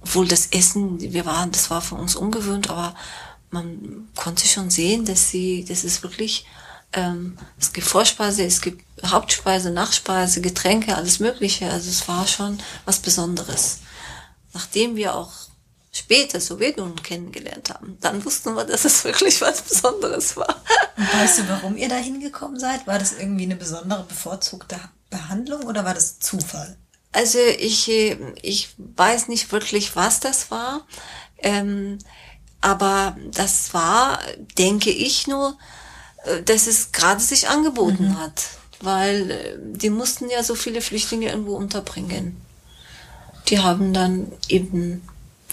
obwohl das Essen, wir waren, das war für uns ungewöhnt, aber man konnte schon sehen, dass sie, das ist wirklich, ähm, es gibt Vorspeise, es gibt Hauptspeise, Nachspeise, Getränke, alles Mögliche. Also es war schon was Besonderes. Nachdem wir auch später Sowjetunion kennengelernt haben, dann wussten wir, dass es wirklich was Besonderes war. Und weißt du, warum ihr da hingekommen seid? War das irgendwie eine besondere bevorzugte Behandlung oder war das Zufall? Also ich, ich weiß nicht wirklich, was das war, ähm, aber das war, denke ich nur, äh, dass es gerade sich angeboten mhm. hat, weil äh, die mussten ja so viele Flüchtlinge irgendwo unterbringen. Die haben dann eben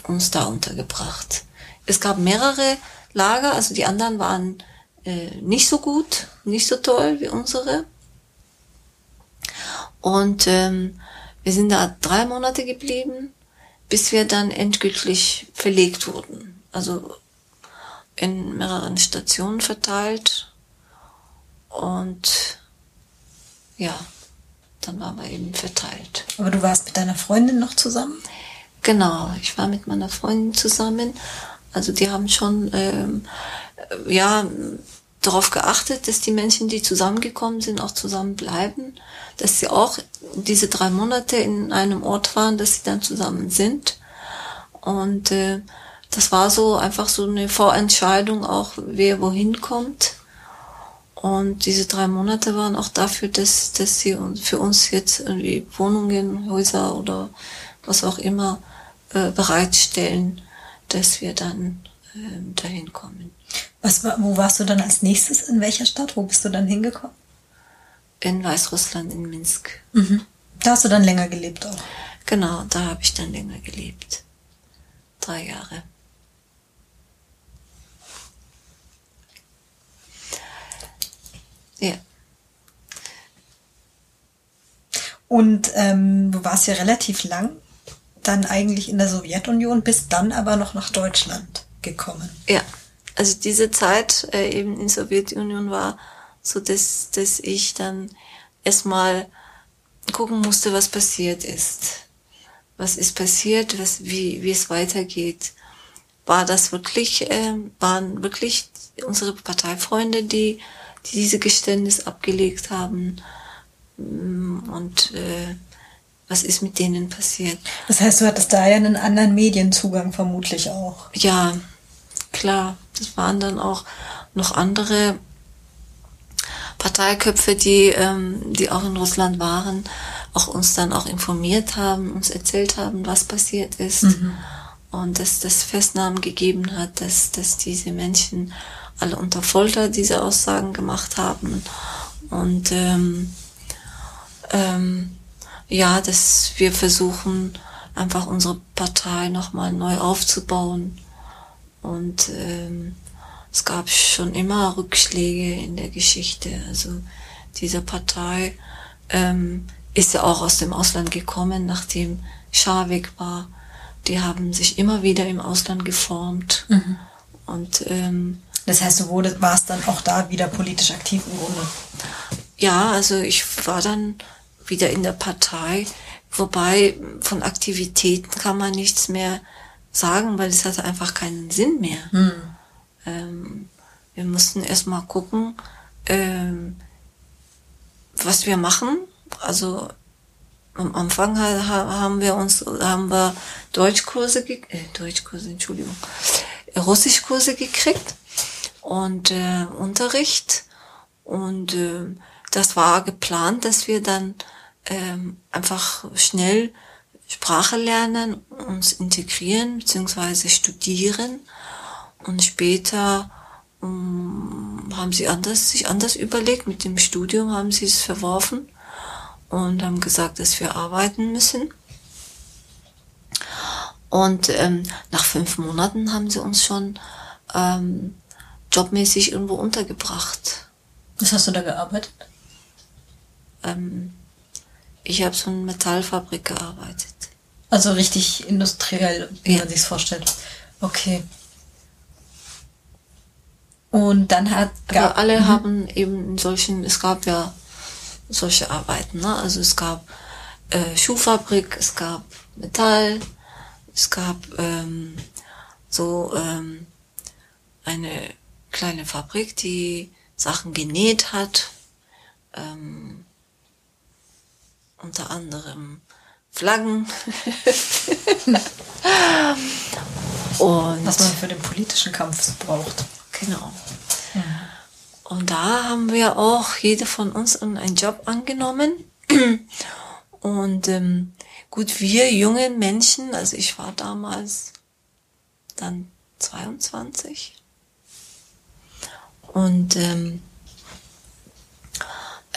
uns da untergebracht. Es gab mehrere Lager, also die anderen waren äh, nicht so gut, nicht so toll wie unsere. Und ähm, wir sind da drei Monate geblieben, bis wir dann endgültig verlegt wurden. Also in mehreren Stationen verteilt. Und ja, dann waren wir eben verteilt. Aber du warst mit deiner Freundin noch zusammen? Genau, ich war mit meiner Freundin zusammen. Also die haben schon ähm, ja darauf geachtet, dass die Menschen, die zusammengekommen sind, auch zusammen bleiben, dass sie auch diese drei Monate in einem Ort waren, dass sie dann zusammen sind. Und äh, das war so einfach so eine Vorentscheidung auch, wer wohin kommt. Und diese drei Monate waren auch dafür, dass, dass sie für uns jetzt irgendwie Wohnungen, Häuser oder was auch immer äh, bereitstellen, dass wir dann äh, dahin kommen. Was, wo warst du dann als nächstes? In welcher Stadt? Wo bist du dann hingekommen? In Weißrussland, in Minsk. Mhm. Da hast du dann länger gelebt auch. Genau, da habe ich dann länger gelebt. Drei Jahre. Ja. Und ähm, du warst ja relativ lang dann eigentlich in der Sowjetunion, bist dann aber noch nach Deutschland gekommen. Ja, also diese Zeit äh, eben in der Sowjetunion war so, dass, dass ich dann erstmal gucken musste, was passiert ist. Was ist passiert, was, wie, wie es weitergeht. War das wirklich, äh, waren wirklich unsere Parteifreunde, die, die diese Geständnis abgelegt haben? Mm, und äh, was ist mit denen passiert? Das heißt, du hattest da ja einen anderen Medienzugang vermutlich auch. Ja, klar. Das waren dann auch noch andere Parteiköpfe, die, ähm, die auch in Russland waren, auch uns dann auch informiert haben, uns erzählt haben, was passiert ist. Mhm. Und dass das Festnahmen gegeben hat, dass, dass diese Menschen alle unter Folter diese Aussagen gemacht haben. Und ähm, ähm, ja, dass wir versuchen, einfach unsere Partei nochmal neu aufzubauen. Und ähm, es gab schon immer Rückschläge in der Geschichte. Also diese Partei ähm, ist ja auch aus dem Ausland gekommen, nachdem Schah weg war. Die haben sich immer wieder im Ausland geformt. Mhm. Und ähm, das heißt, du wurde, warst dann auch da wieder politisch aktiv im Grunde? Ja, also ich war dann wieder in der Partei, wobei von Aktivitäten kann man nichts mehr sagen, weil es hatte einfach keinen Sinn mehr. Mhm. Ähm, wir mussten erstmal gucken, ähm, was wir machen. Also am Anfang haben wir uns, haben wir Deutschkurse, äh, Deutschkurse, Entschuldigung, Russischkurse gekriegt und äh, Unterricht und äh, das war geplant, dass wir dann ähm, einfach schnell Sprache lernen, uns integrieren bzw. studieren und später ähm, haben sie anders, sich anders überlegt. Mit dem Studium haben sie es verworfen und haben gesagt, dass wir arbeiten müssen. Und ähm, nach fünf Monaten haben sie uns schon ähm, jobmäßig irgendwo untergebracht. Was hast du da gearbeitet? Ähm, ich habe so in Metallfabrik gearbeitet. Also richtig industriell, wie ja. man sich's vorstellt. Okay. Und dann hat Aber alle mhm. haben eben in solchen, es gab ja solche Arbeiten, ne? Also es gab äh, Schuhfabrik, es gab Metall, es gab ähm, so ähm, eine kleine Fabrik, die Sachen genäht hat, ähm, unter anderem Flaggen. <laughs> Und was man für den politischen Kampf braucht. Genau. Ja. Und da haben wir auch jede von uns einen Job angenommen. <clears throat> Und ähm, gut, wir jungen Menschen, also ich war damals dann 22. Und ähm,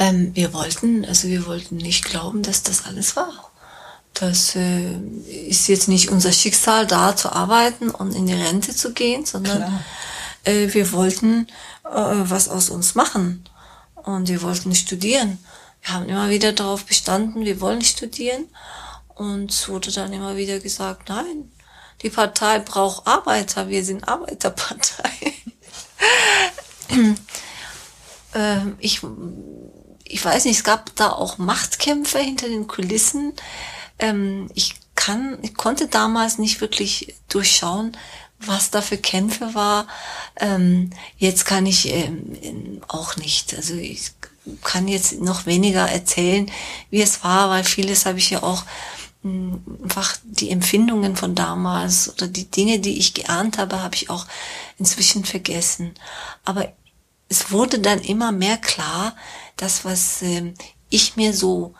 ähm, wir wollten, also wir wollten nicht glauben, dass das alles war. Das äh, ist jetzt nicht unser Schicksal, da zu arbeiten und in die Rente zu gehen, sondern äh, wir wollten äh, was aus uns machen und wir wollten studieren. Wir haben immer wieder darauf bestanden, wir wollen studieren und es wurde dann immer wieder gesagt, nein, die Partei braucht Arbeiter, wir sind Arbeiterpartei. <laughs> ähm, ich, ich weiß nicht, es gab da auch Machtkämpfe hinter den Kulissen. Ähm, ich kann, ich konnte damals nicht wirklich durchschauen, was da für Kämpfe war, ähm, jetzt kann ich ähm, auch nicht. Also ich kann jetzt noch weniger erzählen, wie es war, weil vieles habe ich ja auch mh, hm, einfach die Empfindungen von damals oder die Dinge, die ich geahnt habe, habe ich auch inzwischen vergessen. Aber es wurde dann immer mehr klar, dass was ähm, ich mir so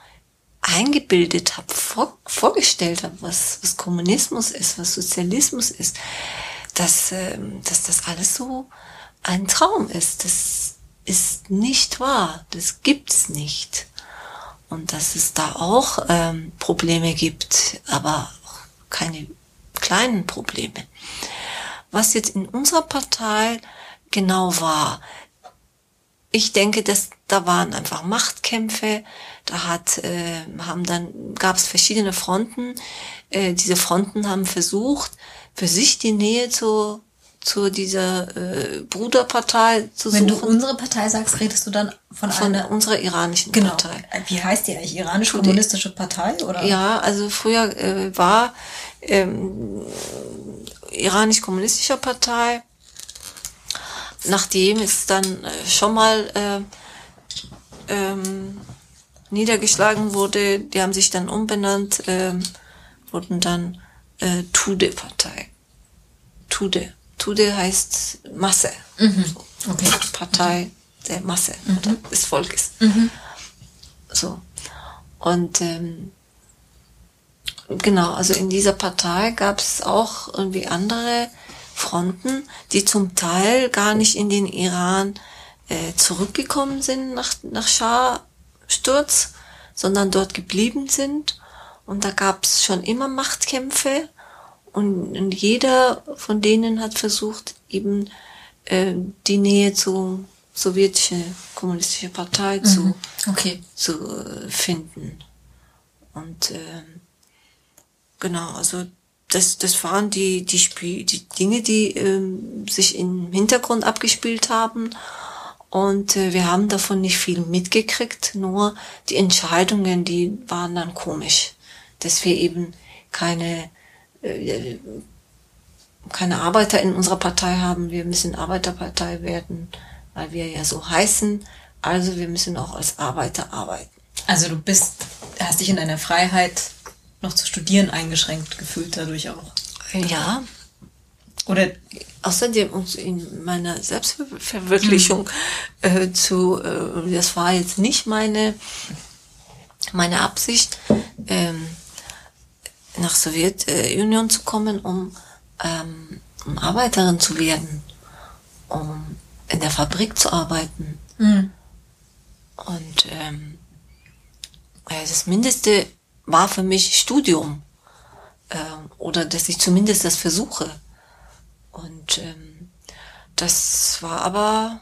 eingebildet habe, vor, vorgestellt habe, was, was Kommunismus ist, was Sozialismus ist, dass, ähm, dass das alles so ein Traum ist. Das ist nicht wahr. Das gibt's nicht. Und dass es da auch ähm, Probleme gibt, aber keine kleinen Probleme. Was jetzt in unserer Partei genau war, ich denke, dass da waren einfach Machtkämpfe. Da hat, äh, haben dann gab es verschiedene Fronten. Äh, diese Fronten haben versucht, für sich die Nähe zu zu dieser äh, Bruderpartei zu Wenn suchen. du unsere Partei sagst, redest du dann von, von einer unserer iranischen genau. Partei. Wie heißt die eigentlich? Iranisch-kommunistische Partei oder? Ja, also früher äh, war ähm, iranisch-kommunistischer Partei. Nachdem es dann äh, schon mal äh, ähm, niedergeschlagen wurde, die haben sich dann umbenannt, ähm, wurden dann äh, Tude-Partei. Tude. Tude heißt Masse. Mhm. Okay. Partei der Masse Mhm. oder des Volkes. So. Und ähm, genau, also in dieser Partei gab es auch irgendwie andere Fronten, die zum Teil gar nicht in den Iran äh, zurückgekommen sind nach, nach Schah-Sturz, sondern dort geblieben sind. Und da gab es schon immer Machtkämpfe und, und jeder von denen hat versucht, eben äh, die Nähe zu sowjetische kommunistische Partei zu, Mhm. Okay. zu äh, finden. Und ähm, genau, also das, das waren die, die, Spiel, die Dinge, die ähm, sich im Hintergrund abgespielt haben. Und äh, wir haben davon nicht viel mitgekriegt, nur die Entscheidungen, die waren dann komisch, dass wir eben keine äh, keine Arbeiter in unserer Partei haben. Wir müssen Arbeiterpartei werden, weil wir ja so heißen. Also wir müssen auch als Arbeiter arbeiten. Also du bist, hast dich in deiner Freiheit noch zu studieren eingeschränkt gefühlt dadurch auch. Ja, Oder außerdem uns in meiner Selbstverwirklichung äh, zu, äh, das war jetzt nicht meine, meine Absicht, ähm, nach Sowjetunion zu kommen, um, ähm, um Arbeiterin zu werden, um in der Fabrik zu arbeiten. Mhm. Und ähm, äh, das Mindeste war für mich Studium. Ähm, oder dass ich zumindest das versuche. Und ähm, das war aber,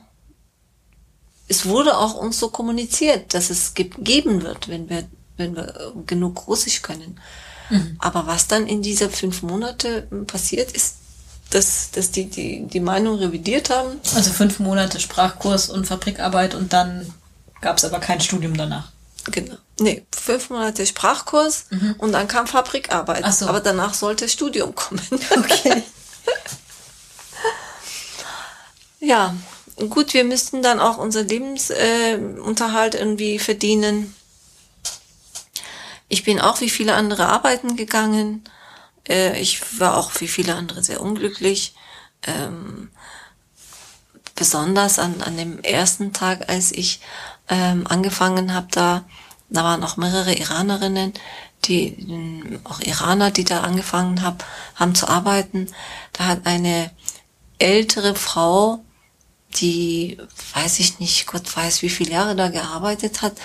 es wurde auch uns so kommuniziert, dass es ge geben wird, wenn wir, wenn wir äh, genug Russisch können. Aber was dann in dieser fünf Monate ähm, passiert ist, dass, dass die, die die Meinung revidiert haben, also fünf Monate Sprachkurs und Fabrikarbeit und dann gab es aber kein Studium danach. Genau. Nee, fünf Monate Sprachkurs und dann kam Fabrikarbeit. Ach so. Aber danach sollte Studium kommen. <laughs> Okay. <laughs> ja, gut, wir müssten dann auch unser Lebensunterhalt äh, irgendwie verdienen. Ich bin auch wie viele andere arbeiten gegangen. Äh, ich war auch wie viele andere sehr unglücklich. Ähm, besonders an, an dem ersten Tag, als ich ähm, angefangen habe, da, da waren auch mehrere Iranerinnen, die auch Iraner, die da angefangen haben, haben zu arbeiten. Da hat eine ältere Frau, die weiß ich nicht, Gott weiß, wie viele Jahre da gearbeitet hat,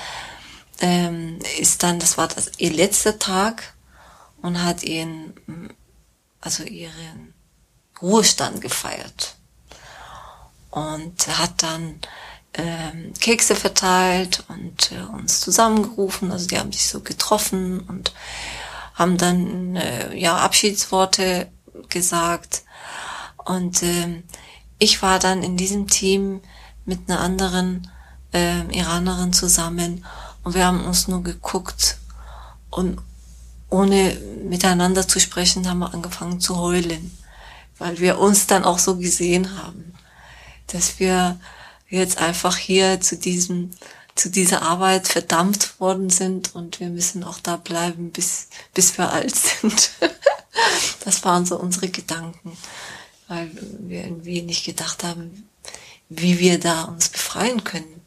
ähm, ist dann, das war das, ihr letzter Tag und hat ihren, also ihren Ruhestand gefeiert und hat dann ähm, Kekse verteilt und äh, uns zusammengerufen. Also die haben sich so getroffen und haben dann äh, ja Abschiedsworte gesagt. Und ähm, ich war dann in diesem Team mit einer anderen ähm, Iranerin zusammen und wir haben uns nur geguckt und ohne miteinander zu sprechen haben wir angefangen zu heulen, weil wir uns dann auch so gesehen haben dass wir jetzt einfach hier zu diesem, zu dieser Arbeit verdammt worden sind und wir müssen auch da bleiben, bis, bis wir alt sind. <laughs> das waren so unsere Gedanken, weil wir irgendwie nicht gedacht haben, wie wir da uns befreien können.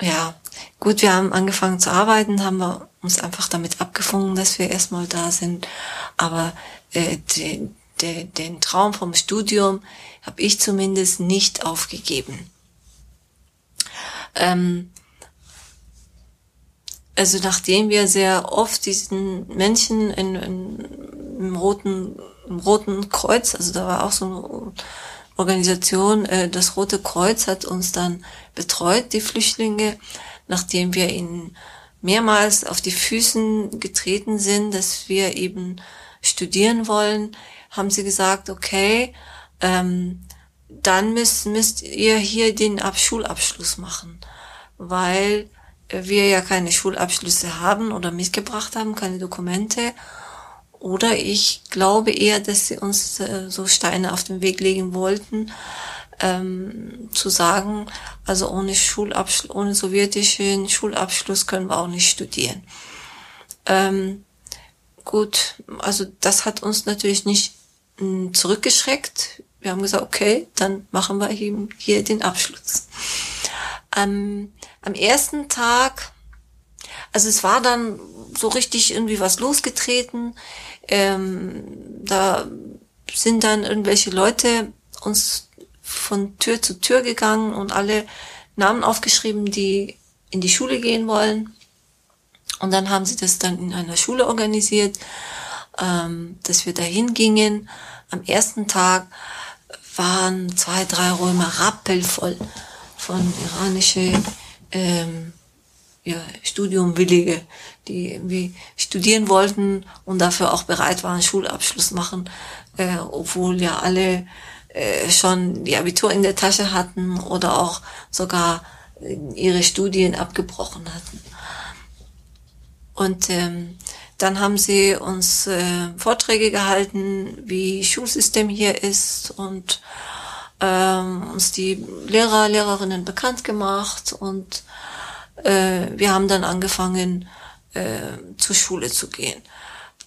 Ja, gut, wir haben angefangen zu arbeiten, haben wir uns einfach damit abgefunden, dass wir erstmal da sind. Aber äh, den, den, den Traum vom Studium habe ich zumindest nicht aufgegeben. Ähm, also nachdem wir sehr oft diesen Menschen in, in, im roten im roten Kreuz, also da war auch so eine Organisation, äh, das Rote Kreuz hat uns dann betreut, die Flüchtlinge, nachdem wir ihnen mehrmals auf die Füßen getreten sind, dass wir eben studieren wollen, haben sie gesagt, okay, ähm, dann müsst, müsst ihr hier den Ab Schulabschluss machen, weil wir ja keine Schulabschlüsse haben oder mitgebracht haben, keine Dokumente. Oder ich glaube eher, dass sie uns äh, so Steine auf den Weg legen wollten, ähm, zu sagen, also ohne Schulabschluss, ohne sowjetischen Schulabschluss können wir auch nicht studieren. Ähm, gut, also das hat uns natürlich nicht zurückgeschreckt. Wir haben gesagt, okay, dann machen wir eben hier den Abschluss. Ähm, am ersten Tag, also es war dann so richtig irgendwie was losgetreten. Ähm, da sind dann irgendwelche Leute uns von Tür zu Tür gegangen und alle Namen aufgeschrieben, die in die Schule gehen wollen. Und dann haben sie das dann in einer Schule organisiert, ähm, dass wir dahin gingen. Am ersten Tag waren zwei, drei Räume rappelvoll von iranische ähm, ja, Studiumwillige, die irgendwie studieren wollten und dafür auch bereit waren, Schulabschluss machen, äh, obwohl ja alle äh, schon die Abitur in der Tasche hatten oder auch sogar ihre Studien abgebrochen hatten. Und ähm, dann haben sie uns äh, Vorträge gehalten, wie Schulsystem hier ist und ähm, uns die Lehrer, Lehrerinnen bekannt gemacht und äh, wir haben dann angefangen, äh, zur Schule zu gehen.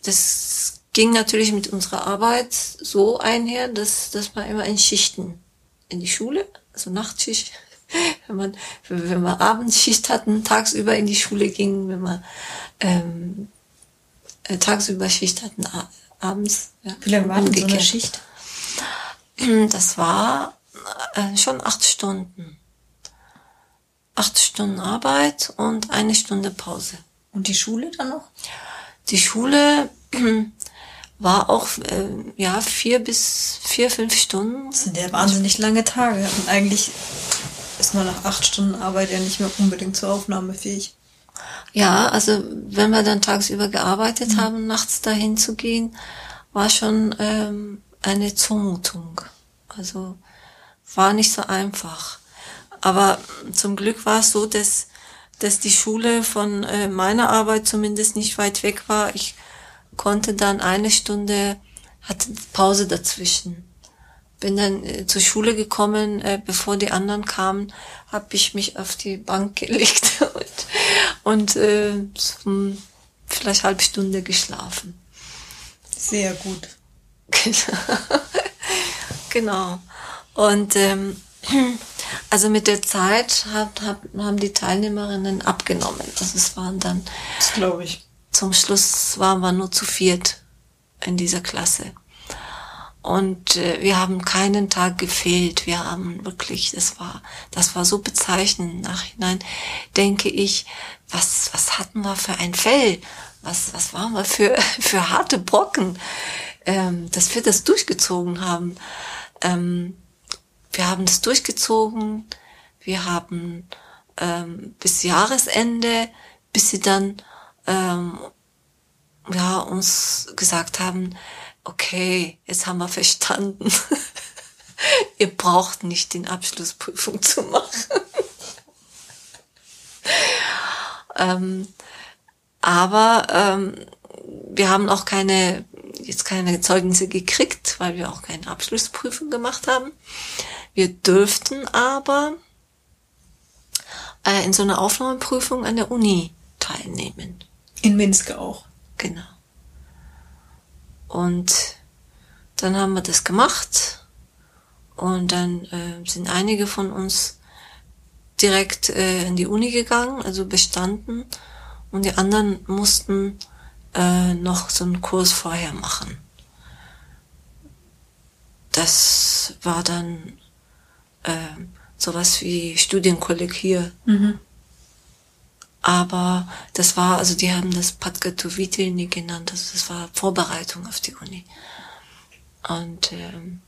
Das ging natürlich mit unserer Arbeit so einher, dass, dass man immer in Schichten in die Schule, also Nachtschicht, <laughs> wenn man, wenn wir Abendschicht hatten, tagsüber in die Schule gingen, wenn wir ähm, äh, tagsüber Schicht hatten, abends. Ja, Wie lange war denn so eine Schicht? <clears throat> Das war äh, schon acht Stunden. Acht Stunden Arbeit und eine Stunde Pause. Und die Schule dann noch? Die Schule <clears throat> war auch äh, ja vier bis vier fünf Stunden. Das sind ja wahnsinnig lange Tage. Und eigentlich ist man nach acht Stunden Arbeit ja nicht mehr unbedingt zur Aufnahme fähig. Ja, also wenn wir dann tagsüber gearbeitet mhm. haben, nachts dahin zu gehen, war schon ähm, eine Zumutung. Also war nicht so einfach. Aber zum Glück war es so, dass, dass die Schule von äh, meiner Arbeit zumindest nicht weit weg war. Ich konnte dann eine Stunde, hatte Pause dazwischen. Bin dann äh, zur Schule gekommen, äh, bevor die anderen kamen, habe ich mich auf die Bank <laughs> gelegt und, und äh, vielleicht halbe Stunde geschlafen. Sehr gut. genau. <laughs> Und ähm, <clears throat> also mit der Zeit hat, hat, haben die Teilnehmerinnen abgenommen. Also es waren dann. Das glaube ich. Zum Schluss waren wir nur zu viert in dieser Klasse. Und äh, wir haben keinen Tag gefehlt. Wir haben wirklich, das war, das war so bezeichnend. Nachhinein denke ich, was, was hatten wir für ein Fell? Was, was waren wir für, <laughs> für harte Brocken, ähm, dass wir das durchgezogen haben. Ähm, wir haben es durchgezogen. Wir haben ähm, bis Jahresende, bis sie dann ähm, ja, uns gesagt haben, okay, jetzt haben wir verstanden. <laughs> Ihr braucht nicht den Abschlussprüfung zu machen. <laughs> ähm, aber ähm, wir haben auch keine jetzt keine Zeugnisse gekriegt, weil wir auch keine Abschlussprüfung gemacht haben. Wir dürften aber äh, in so einer Aufnahmeprüfung an der Uni teilnehmen. In Minsk auch. Genau. Und dann haben wir das gemacht Und dann äh, sind einige von uns direkt äh, in die Uni gegangen, also bestanden. Und die anderen mussten äh, noch so einen Kurs vorher machen. Das war dann äh, sowas wie Studienkolleg hier. Mhm. Aber das war, also die haben das Patkatovitini genannt, also das war Vorbereitung auf die Uni. Und ähm,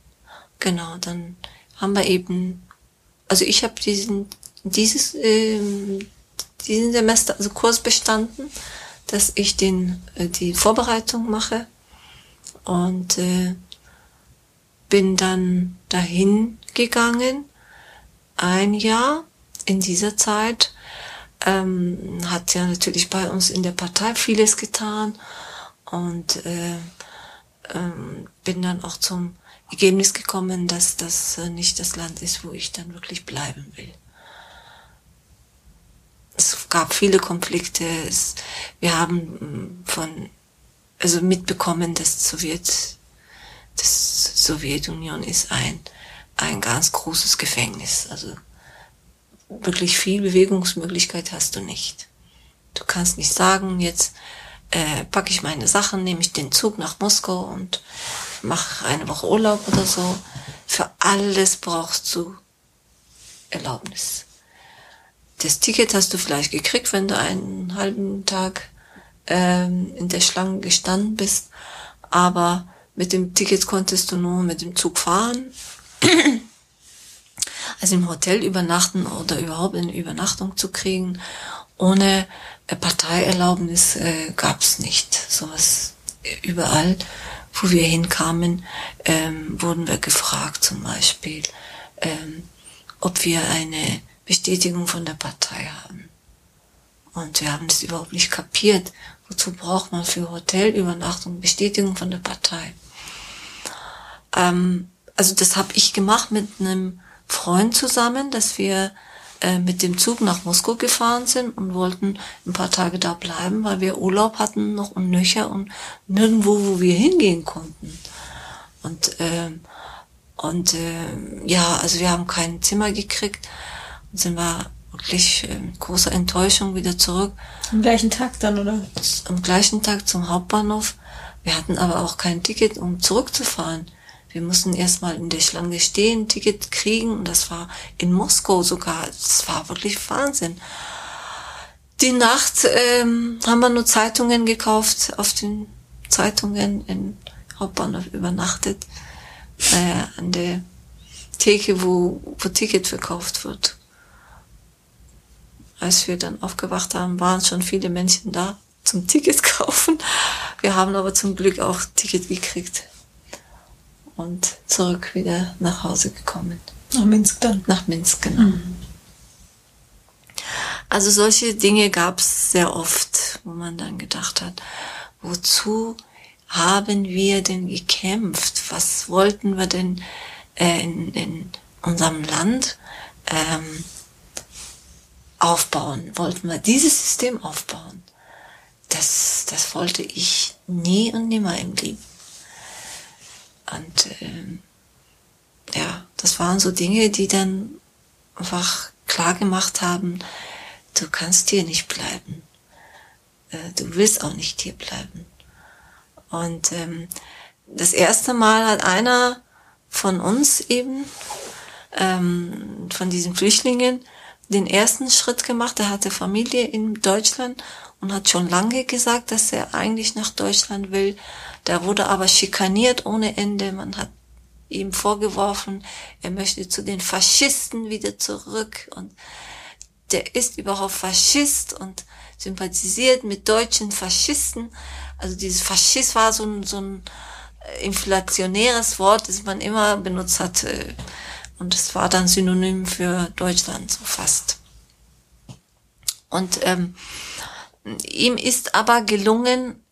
genau, dann haben wir eben, also ich habe diesen, dieses, ähm, diesen Semester, also Kurs bestanden, dass ich den, äh, die Vorbereitung mache und äh, bin dann dahin gegangen, ein Jahr in dieser Zeit, ähm, hat ja natürlich bei uns in der Partei vieles getan und äh, ähm, bin dann auch zum Ergebnis gekommen, dass das äh, nicht das Land ist, wo ich dann wirklich bleiben will. Es gab viele Konflikte. Es, wir haben mm, von, also mitbekommen, dass Sowjet, das Sowjetunion ist ein, ein ganz großes Gefängnis. Also wirklich viel Bewegungsmöglichkeit hast du nicht. Du kannst nicht sagen, jetzt äh, packe ich meine Sachen, nehme ich den Zug nach Moskau und mache eine Woche Urlaub oder so. Für alles brauchst du Erlaubnis. Das Ticket hast du vielleicht gekriegt, wenn du einen halben Tag ähm, in der Schlange gestanden bist, aber mit dem Ticket konntest du nur mit dem Zug fahren. Also im Hotel übernachten oder überhaupt eine Übernachtung zu kriegen, ohne Parteierlaubnis äh, gab es nicht. Sowas überall, wo wir hinkamen, ähm, wurden wir gefragt zum Beispiel, ähm, ob wir eine Bestätigung von der Partei haben. Und wir haben es überhaupt nicht kapiert. Wozu braucht man für Hotelübernachtung Bestätigung von der Partei? Ähm, also das habe ich gemacht mit einem Freund zusammen, dass wir äh, mit dem Zug nach Moskau gefahren sind und wollten ein paar Tage da bleiben, weil wir Urlaub hatten noch und nöcher und nirgendwo, wo wir hingehen konnten. Und, äh, und äh, ja, also wir haben kein Zimmer gekriegt und sind wir wirklich mit großer Enttäuschung wieder zurück. Am gleichen Tag dann, oder? Am gleichen Tag zum Hauptbahnhof. Wir hatten aber auch kein Ticket, um zurückzufahren. Wir mussten erstmal in der Schlange stehen, Ticket kriegen und das war in Moskau sogar. Das war wirklich Wahnsinn. Die Nacht ähm, haben wir nur Zeitungen gekauft, auf den Zeitungen in Hauptbahnhof übernachtet, äh, an der Theke, wo, wo Ticket verkauft wird. Als wir dann aufgewacht haben, waren schon viele Menschen da zum Ticket <laughs> kaufen. Wir haben aber zum Glück auch Ticket gekriegt und zurück wieder nach Hause gekommen. Nach Minsk dann? Nach Minsk, genau. Mhm. Also solche Dinge gab es sehr oft, wo man dann gedacht hat, wozu haben wir denn gekämpft? Was wollten wir denn äh, in, in unserem Land ähm, aufbauen? Wollten wir dieses System aufbauen? Das, das wollte ich nie und nimmer im Leben. Und äh, ja, das waren so Dinge, die dann einfach klar gemacht haben, du kannst hier nicht bleiben. Äh, du willst auch nicht hier bleiben. Und ähm, das erste Mal hat einer von uns eben, ähm, von diesen Flüchtlingen, den ersten Schritt gemacht. Er hatte Familie in Deutschland und hat schon lange gesagt, dass er eigentlich nach Deutschland will. Der wurde aber schikaniert ohne Ende. Man hat ihm vorgeworfen, er möchte zu den Faschisten wieder zurück und der ist überhaupt Faschist und sympathisiert mit deutschen Faschisten. Also dieses Faschist war so ein, so ein äh, inflationäres Wort, das man immer benutzt hat. Und es war dann Synonym für Deutschland, so fast. Und ähm, ihm ist aber gelungen,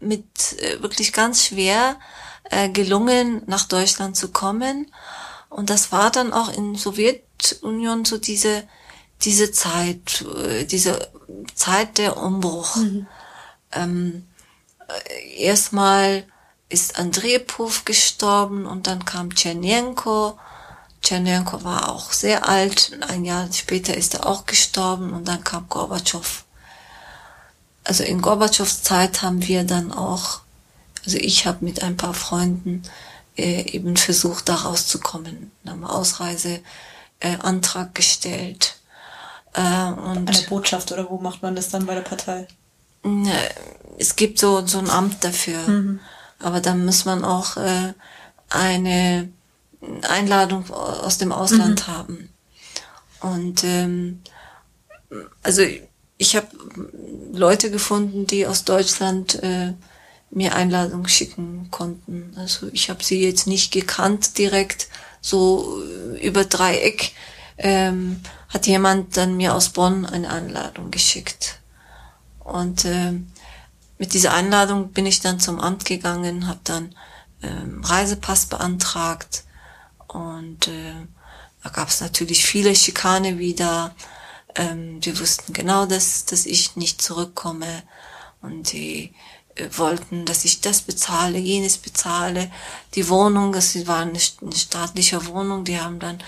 mit äh, wirklich ganz schwer äh, gelungen, nach Deutschland zu kommen. Und das war dann auch in Sowjetunion so diese, diese Zeit, äh, diese Zeit der Umbruch. Mhm. Ähm, äh, erstmal ist Andrei Puff gestorben und dann kam Tschernjenko Tschernenko war auch sehr alt. Ein Jahr später ist er auch gestorben und dann kam Gorbatschow. Also in Gorbatschows Zeit haben wir dann auch, also ich habe mit ein paar Freunden äh, eben versucht, da rauszukommen. Haben Ausreiseantrag äh, Antrag gestellt. Äh, und An der Botschaft oder wo macht man das dann bei der Partei? Es gibt so, so ein Amt dafür. Mhm. Aber dann muss man auch äh, eine Einladung aus dem Ausland mhm. haben. Und ähm, also ich habe Leute gefunden, die aus Deutschland äh, mir Einladungen schicken konnten. Also ich habe sie jetzt nicht gekannt direkt, so über Dreieck. Ähm, hat jemand dann mir aus Bonn eine Einladung geschickt. Und äh, mit dieser Einladung bin ich dann zum Amt gegangen, habe dann ähm, Reisepass beantragt und äh, da gab es natürlich viele Schikane wieder. Ähm, die wussten genau, dass, dass ich nicht zurückkomme und die äh, wollten, dass ich das bezahle, jenes bezahle. Die Wohnung, das war eine, eine staatliche Wohnung, die haben dann,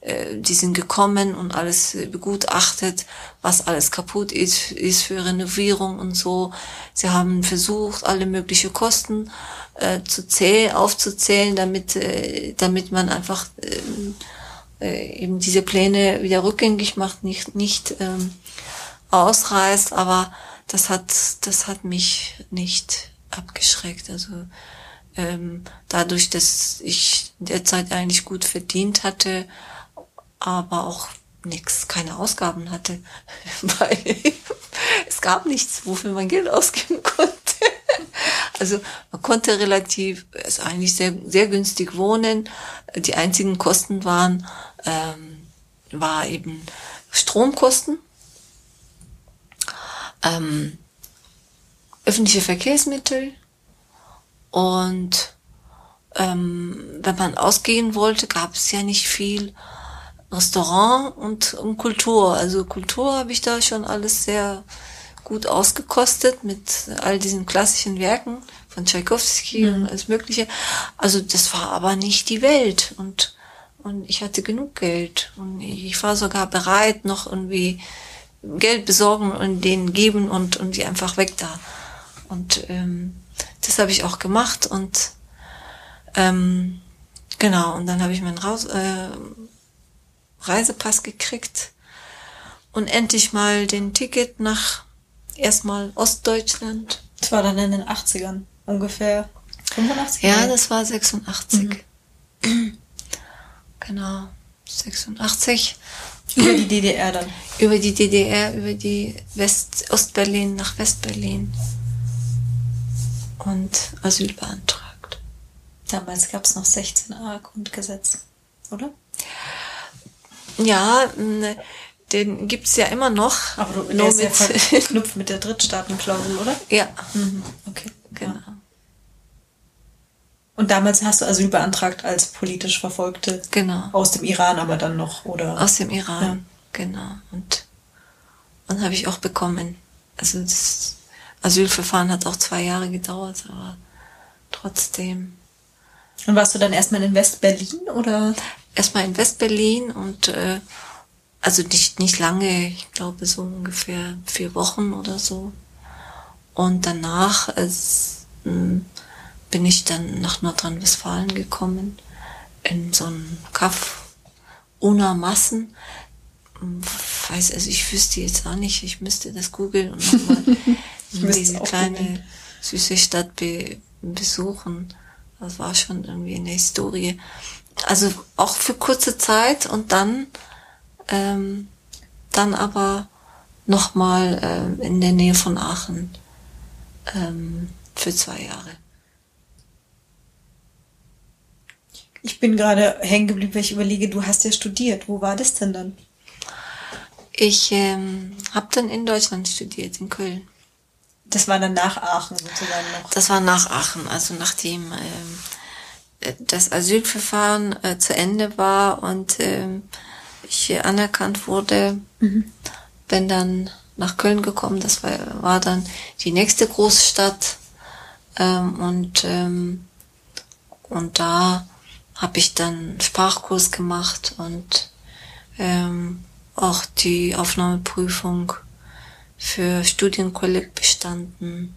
äh, die sind gekommen und alles äh, begutachtet, was alles kaputt ist, ist für Renovierung und so. Sie haben versucht, alle möglichen Kosten äh, zu zählen, aufzuzählen, damit, äh, damit man einfach äh, äh, eben diese Pläne wieder rückgängig macht, nicht, nicht ähm, ausreißt, aber das hat, das hat mich nicht abgeschreckt. Also ähm, dadurch, dass ich derzeit eigentlich gut verdient hatte, aber auch nichts, keine Ausgaben hatte, <laughs> weil es gab nichts, wofür man Geld ausgeben konnte. Also man konnte relativ, also eigentlich sehr, sehr günstig wohnen. Die einzigen Kosten waren, ähm, war eben Stromkosten ähm, öffentliche Verkehrsmittel und ähm, wenn man ausgehen wollte, gab es ja nicht viel Restaurant und, und Kultur. Also Kultur habe ich da schon alles sehr gut ausgekostet mit all diesen klassischen Werken von Tchaikovsky mhm. und alles Mögliche. Also das war aber nicht die Welt und und ich hatte genug Geld und ich war sogar bereit, noch irgendwie Geld besorgen und denen geben und, und die einfach weg da. Und ähm, das habe ich auch gemacht und ähm, genau, und dann habe ich meinen Raus äh, Reisepass gekriegt und endlich mal den Ticket nach erstmal Ostdeutschland. Das war dann in den 80ern, ungefähr 85? Ja, das war 86. Mhm. <clears throat> Genau, 86. Über die DDR dann? <clears throat> Über die DDR, über die West Ostberlin nach Westberlin. Und Asyl beantragt. Damals gab es noch 16a Grundgesetz, oder? Ja, den gibt's ja immer noch. Aber du, der ist ja <laughs> verknüpft mit der Drittstaatenklausel, oder? Ja. Mhm. Okay, genau. Ja. Und damals hast du Asyl beantragt als politisch Verfolgte. Genau. Aus dem Iran aber dann noch, oder? Aus dem Iran, ja. genau. Und, und habe ich auch bekommen. Also das Asylverfahren hat auch zwei Jahre gedauert, aber trotzdem. Und warst du dann erstmal in West-Berlin oder? Erstmal in West-Berlin und äh, also nicht, nicht lange, ich glaube so ungefähr vier Wochen oder so. Und danach, als, mh, hm, bin ich dann nach Nordrhein-Westfalen gekommen, in so einen Kaff ohne Massen. Weiß, also ich wüsste jetzt auch nicht, ich müsste das googeln und nochmal <laughs> diese kleine googlen. süße Stadt be besuchen. Das war schon irgendwie eine Historie. Also auch für kurze Zeit und dann, ähm, dann aber nochmal ähm, in der Nähe von Aachen ähm, für zwei Jahre. Ich bin gerade hängen geblieben, weil ich überlege, du hast ja studiert. Wo war das denn dann? Ich ähm, habe dann in Deutschland studiert, in Köln. Das war dann nach Aachen sozusagen noch? Das war nach Aachen, also nachdem ähm, das Asylverfahren äh, zu Ende war und ähm, ich anerkannt wurde, mhm. bin dann nach Köln gekommen. Das war, war dann die nächste Großstadt ähm, und ähm, und da habe ich dann Sprachkurs gemacht und ähm, auch die Aufnahmeprüfung für Studienkolleg bestanden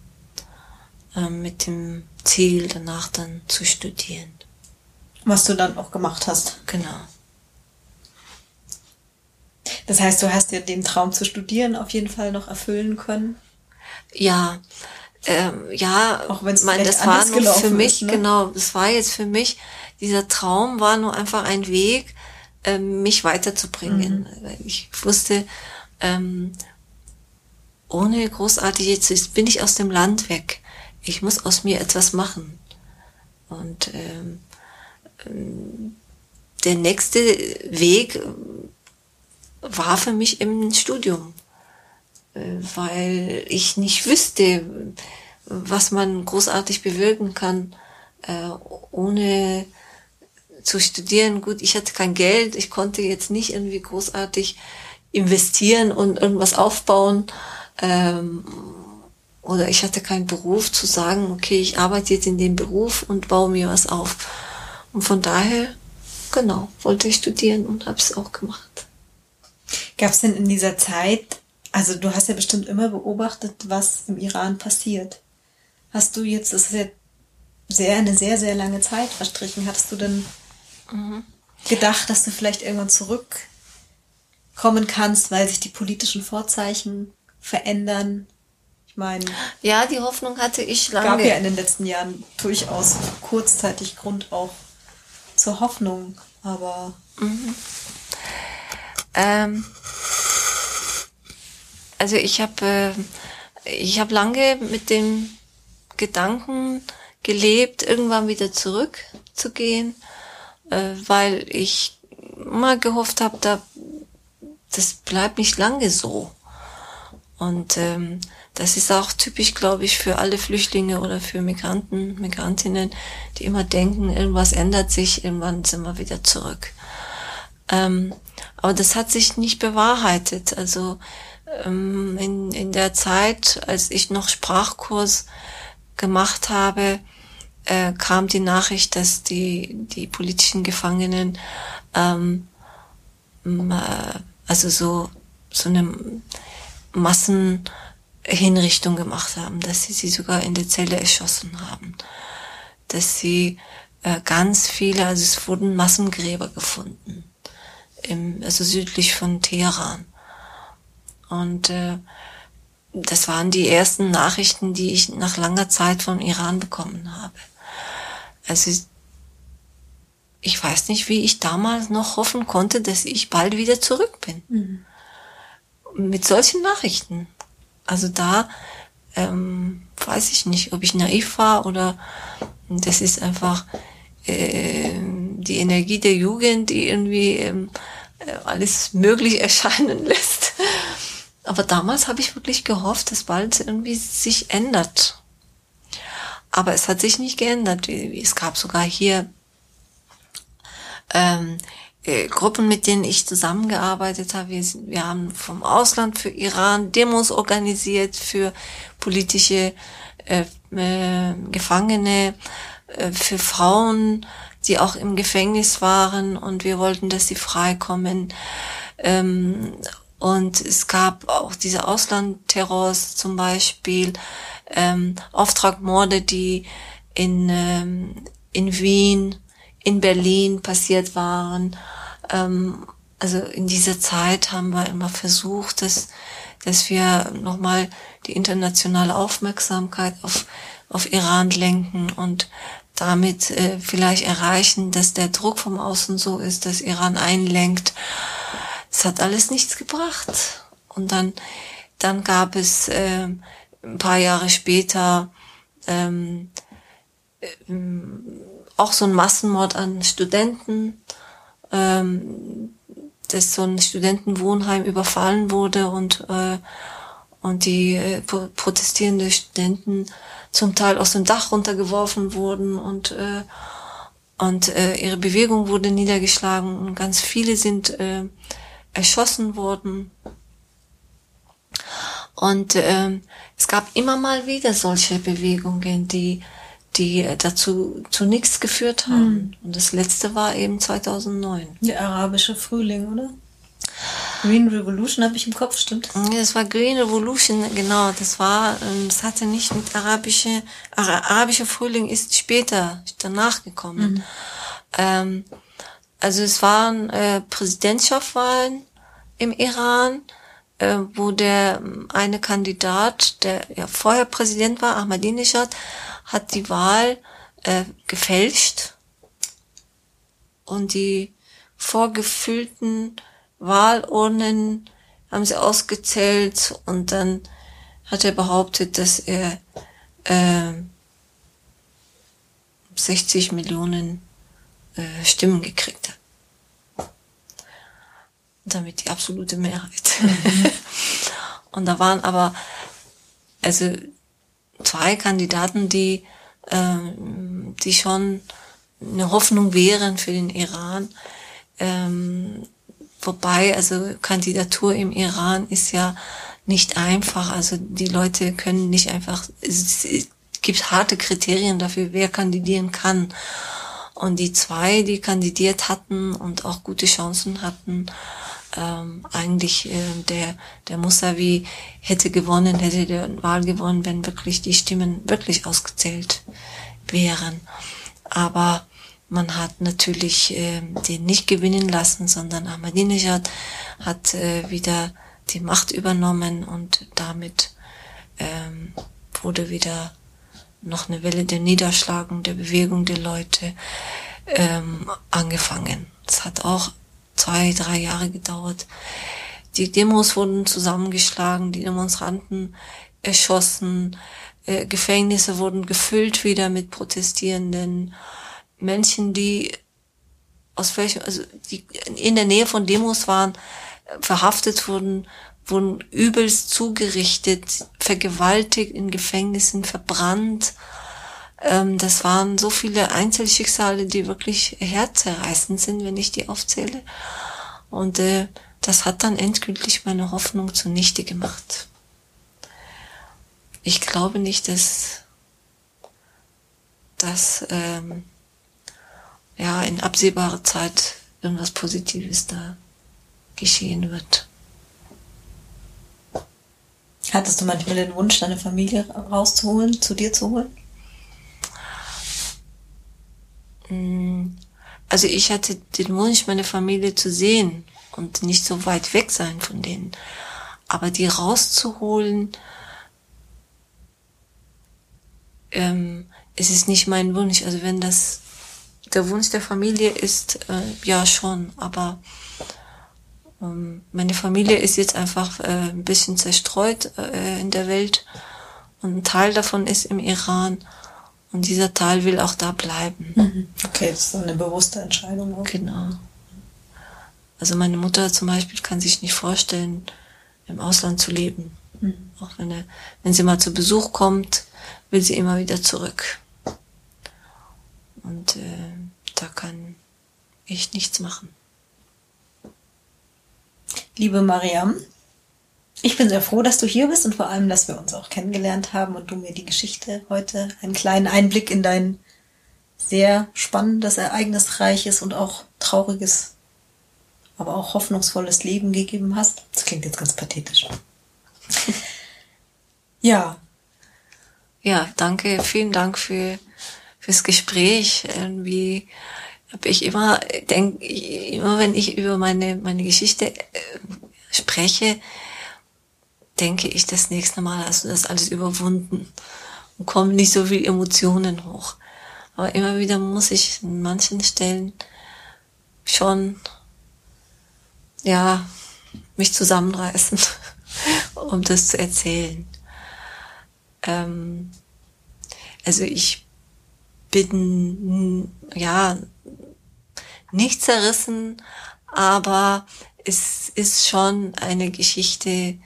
äh, mit dem Ziel, danach dann zu studieren. Was du dann auch gemacht hast. Genau. Das heißt, du hast dir den Traum zu studieren auf jeden Fall noch erfüllen können? Ja, ähm, ja, auch wenn es das war nur für mich, ist, ne? genau, das war jetzt für mich, dieser Traum war nur einfach ein Weg, ähm, mich weiterzubringen. Mhm. Ich wusste, ähm, ohne großartig, jetzt bin ich aus dem Land weg. Ich muss aus mir etwas machen. Und ähm, ähm der nächste Weg war für mich im Studium, äh, weil ich nicht wüsste, was man großartig bewirken kann, äh, ohne zu studieren. Gut, ich hatte kein Geld, ich konnte jetzt nicht irgendwie großartig investieren und irgendwas aufbauen. Ähm, oder ich hatte keinen Beruf zu sagen, okay, ich arbeite jetzt in dem Beruf und baue mir was auf. Und von daher, genau, wollte ich studieren und habe es auch gemacht. Gab es denn in dieser Zeit, also du hast ja bestimmt immer beobachtet, was im Iran passiert. Hast du jetzt, das ist ja sehr, eine sehr, sehr lange Zeit verstrichen, hattest du denn mhm. gedacht, dass du vielleicht irgendwann zurückkommen kannst, weil sich die politischen Vorzeichen verändern? Ich meine. Ja, die Hoffnung hatte ich lange. gab ja in den letzten Jahren durchaus kurzzeitig Grund auch zur Hoffnung, aber. Mhm. Ähm, also ich habe äh, ich habe lange mit dem Gedanken gelebt, irgendwann wieder zurückzugehen, äh, weil ich immer gehofft habe, da das bleibt nicht lange so. Und ähm, das ist auch typisch, glaube ich, für alle Flüchtlinge oder für Migranten, Migrantinnen, die immer denken, irgendwas ändert sich, irgendwann sind wir wieder zurück. Ähm, aber das hat sich nicht bewahrheitet. Also in, in der Zeit, als ich noch Sprachkurs gemacht habe, äh, kam die Nachricht, dass die, die politischen Gefangenen ähm, äh, also so, so eine Massenhinrichtung gemacht haben, dass sie sie sogar in der Zelle erschossen haben, dass sie äh, ganz viele, also es wurden Massengräber gefunden im, also südlich von Teheran. Und äh, das waren die ersten Nachrichten, die ich nach langer Zeit vom Iran bekommen habe. Also ich weiß nicht, wie ich damals noch hoffen konnte, dass ich bald wieder zurück bin. Mhm. Mit solchen Nachrichten. Also da ähm, weiß ich nicht, ob ich naiv war oder das ist einfach äh, die Energie der Jugend, die irgendwie ähm, äh, alles möglich <laughs> erscheinen lässt. Aber damals habe ich wirklich gehofft, dass bald irgendwie sich ändert. Aber es hat sich nicht geändert. Es gab sogar hier ähm, äh, Gruppen, mit denen ich zusammengearbeitet habe. Wir, wir haben vom Ausland für Iran Demos organisiert für politische äh, äh, Gefangene, äh, für Frauen, die auch im Gefängnis waren und wir wollten, dass sie freikommen. Ähm, und es gab auch diese Auslandterrors zum Beispiel, ähm, Auftragmorde, die in, ähm, in Wien, in Berlin passiert waren. Ähm, also in dieser Zeit haben wir immer versucht, dass, dass wir nochmal die internationale Aufmerksamkeit auf, auf Iran lenken und damit äh, vielleicht erreichen, dass der Druck vom Außen so ist, dass Iran einlenkt. Es hat alles nichts gebracht. Und dann, dann gab es äh, ein paar Jahre später ähm, äh, auch so ein Massenmord an Studenten, ähm, dass so ein Studentenwohnheim überfallen wurde und äh, und die äh, protestierende Studenten zum Teil aus dem Dach runtergeworfen wurden und äh, und äh, ihre Bewegung wurde niedergeschlagen und ganz viele sind äh, erschossen worden. Und äh, es gab immer mal wieder solche Bewegungen, die die dazu zu nichts geführt haben. Und das letzte war eben 2009. Der arabische Frühling, oder? Green Revolution habe ich im Kopf, stimmt? Das war Green Revolution, genau. Das war, ähm, das hatte nicht mit arabische, Ara, arabischer Frühling ist später, danach gekommen. Mhm. Ähm, also es waren äh, Präsidentschaftswahlen im Iran, äh, wo der ähm, eine Kandidat, der ja vorher Präsident war, Ahmadinejad, hat die Wahl äh, gefälscht. Und die vorgefüllten Wahlurnen haben sie ausgezählt und dann hat er behauptet, dass er äh, 60 Millionen äh, Stimmen gekriegt hat. Damit die absolute Mehrheit. Mhm. <laughs> und da waren aber also zwei Kandidaten, die, ähm, die schon eine Hoffnung wären für den Iran. Ähm, wobei, also Kandidatur im Iran ist ja nicht einfach. Also die Leute können nicht einfach, es gibt harte Kriterien dafür, wer kandidieren kann. Und die zwei, die kandidiert hatten und auch gute Chancen hatten, ähm, eigentlich äh, der, der Musavi hätte gewonnen, hätte die Wahl gewonnen, wenn wirklich die Stimmen wirklich ausgezählt wären. Aber man hat natürlich äh, den nicht gewinnen lassen, sondern Ahmadinejad hat äh, wieder die Macht übernommen und damit ähm, wurde wieder noch eine Welle der Niederschlagung, der Bewegung der Leute ähm, angefangen. Es hat auch zwei, drei Jahre gedauert. Die Demos wurden zusammengeschlagen, die Demonstranten erschossen, äh, Gefängnisse wurden gefüllt wieder mit Protestierenden, Menschen, die aus welchem, also die in der Nähe von Demos waren, verhaftet wurden, wurden übelst zugerichtet, vergewaltigt, in Gefängnissen verbrannt. Ähm, das waren so viele Einzelschicksale, die wirklich herzerreißend sind, wenn ich die aufzähle. Und äh, das hat dann endgültig meine Hoffnung zunichte gemacht. Ich glaube nicht, dass, dass ähm, ja in absehbarer Zeit irgendwas Positives da geschehen wird. Hattest du manchmal den Wunsch, deine Familie rauszuholen, zu dir zu holen? Mm, also ich hatte den Wunsch, meine Familie zu sehen und nicht so weit weg sein von denen. Aber die rauszuholen, ähm, es ist nicht mein Wunsch. Also wenn das der Wunsch der Familie ist, äh, ja schon, aber meine Familie ist jetzt einfach äh, ein bisschen zerstreut äh, in der Welt und ein Teil davon ist im Iran und dieser Teil will auch da bleiben. Mhm. Okay, das ist eine bewusste Entscheidung. Auch. Genau. Also meine Mutter zum Beispiel kann sich nicht vorstellen, im Ausland zu leben. Mhm. Auch wenn, er, wenn sie mal zu Besuch kommt, will sie immer wieder zurück. Und äh, da kann ich nichts machen. Liebe Mariam, ich bin sehr froh, dass du hier bist und vor allem, dass wir uns auch kennengelernt haben und du mir die Geschichte heute einen kleinen Einblick in dein sehr spannendes, ereignisreiches und auch trauriges, aber auch hoffnungsvolles Leben gegeben hast. Das klingt jetzt ganz pathetisch. <laughs> ja. Ja, danke, vielen Dank für fürs Gespräch. Irgendwie habe ich immer denk immer wenn ich über meine meine Geschichte äh, spreche, denke ich das nächste Mal, hast du das alles überwunden und kommen nicht so viel Emotionen hoch. Aber immer wieder muss ich an manchen Stellen schon, ja, mich zusammenreißen, <laughs> um das zu erzählen. Ähm, also ich bin, ja, nicht zerrissen, aber es ist schon eine Geschichte,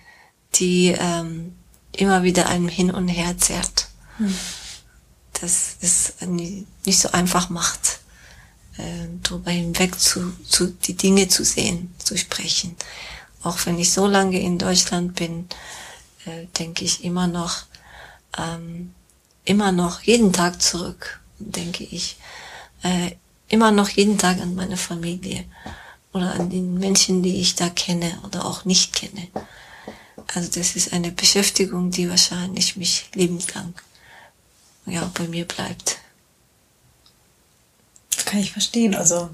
die ähm, immer wieder einem hin und her zerrt. Hm. Das ist nicht so einfach macht, äh, darüber hinweg zu, zu die Dinge zu sehen, zu sprechen. Auch wenn ich so lange in Deutschland bin, äh, denke ich immer noch, ähm, immer noch jeden Tag zurück, denke ich. Äh, immer noch jeden Tag an meine Familie oder an den Menschen, die ich da kenne oder auch nicht kenne. Also das ist eine Beschäftigung, die wahrscheinlich mich lebenslang ja, bei mir bleibt. Kann ich verstehen. Also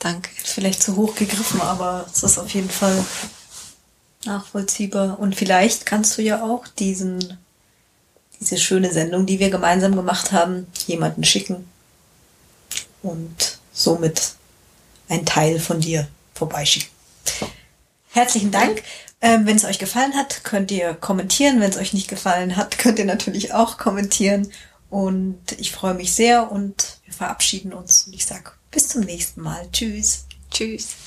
Danke. Vielleicht zu hoch gegriffen, aber es ist auf jeden Fall nachvollziehbar. Und vielleicht kannst du ja auch diesen, diese schöne Sendung, die wir gemeinsam gemacht haben, jemanden schicken und somit ein Teil von dir vorbeischicken. Herzlichen Dank. Ähm, wenn es euch gefallen hat, könnt ihr kommentieren. Wenn es euch nicht gefallen hat, <laughs> könnt ihr natürlich auch kommentieren. Und ich freue mich sehr und wir verabschieden uns. Und ich sage bis zum nächsten Mal. Tschüss. Tschüss.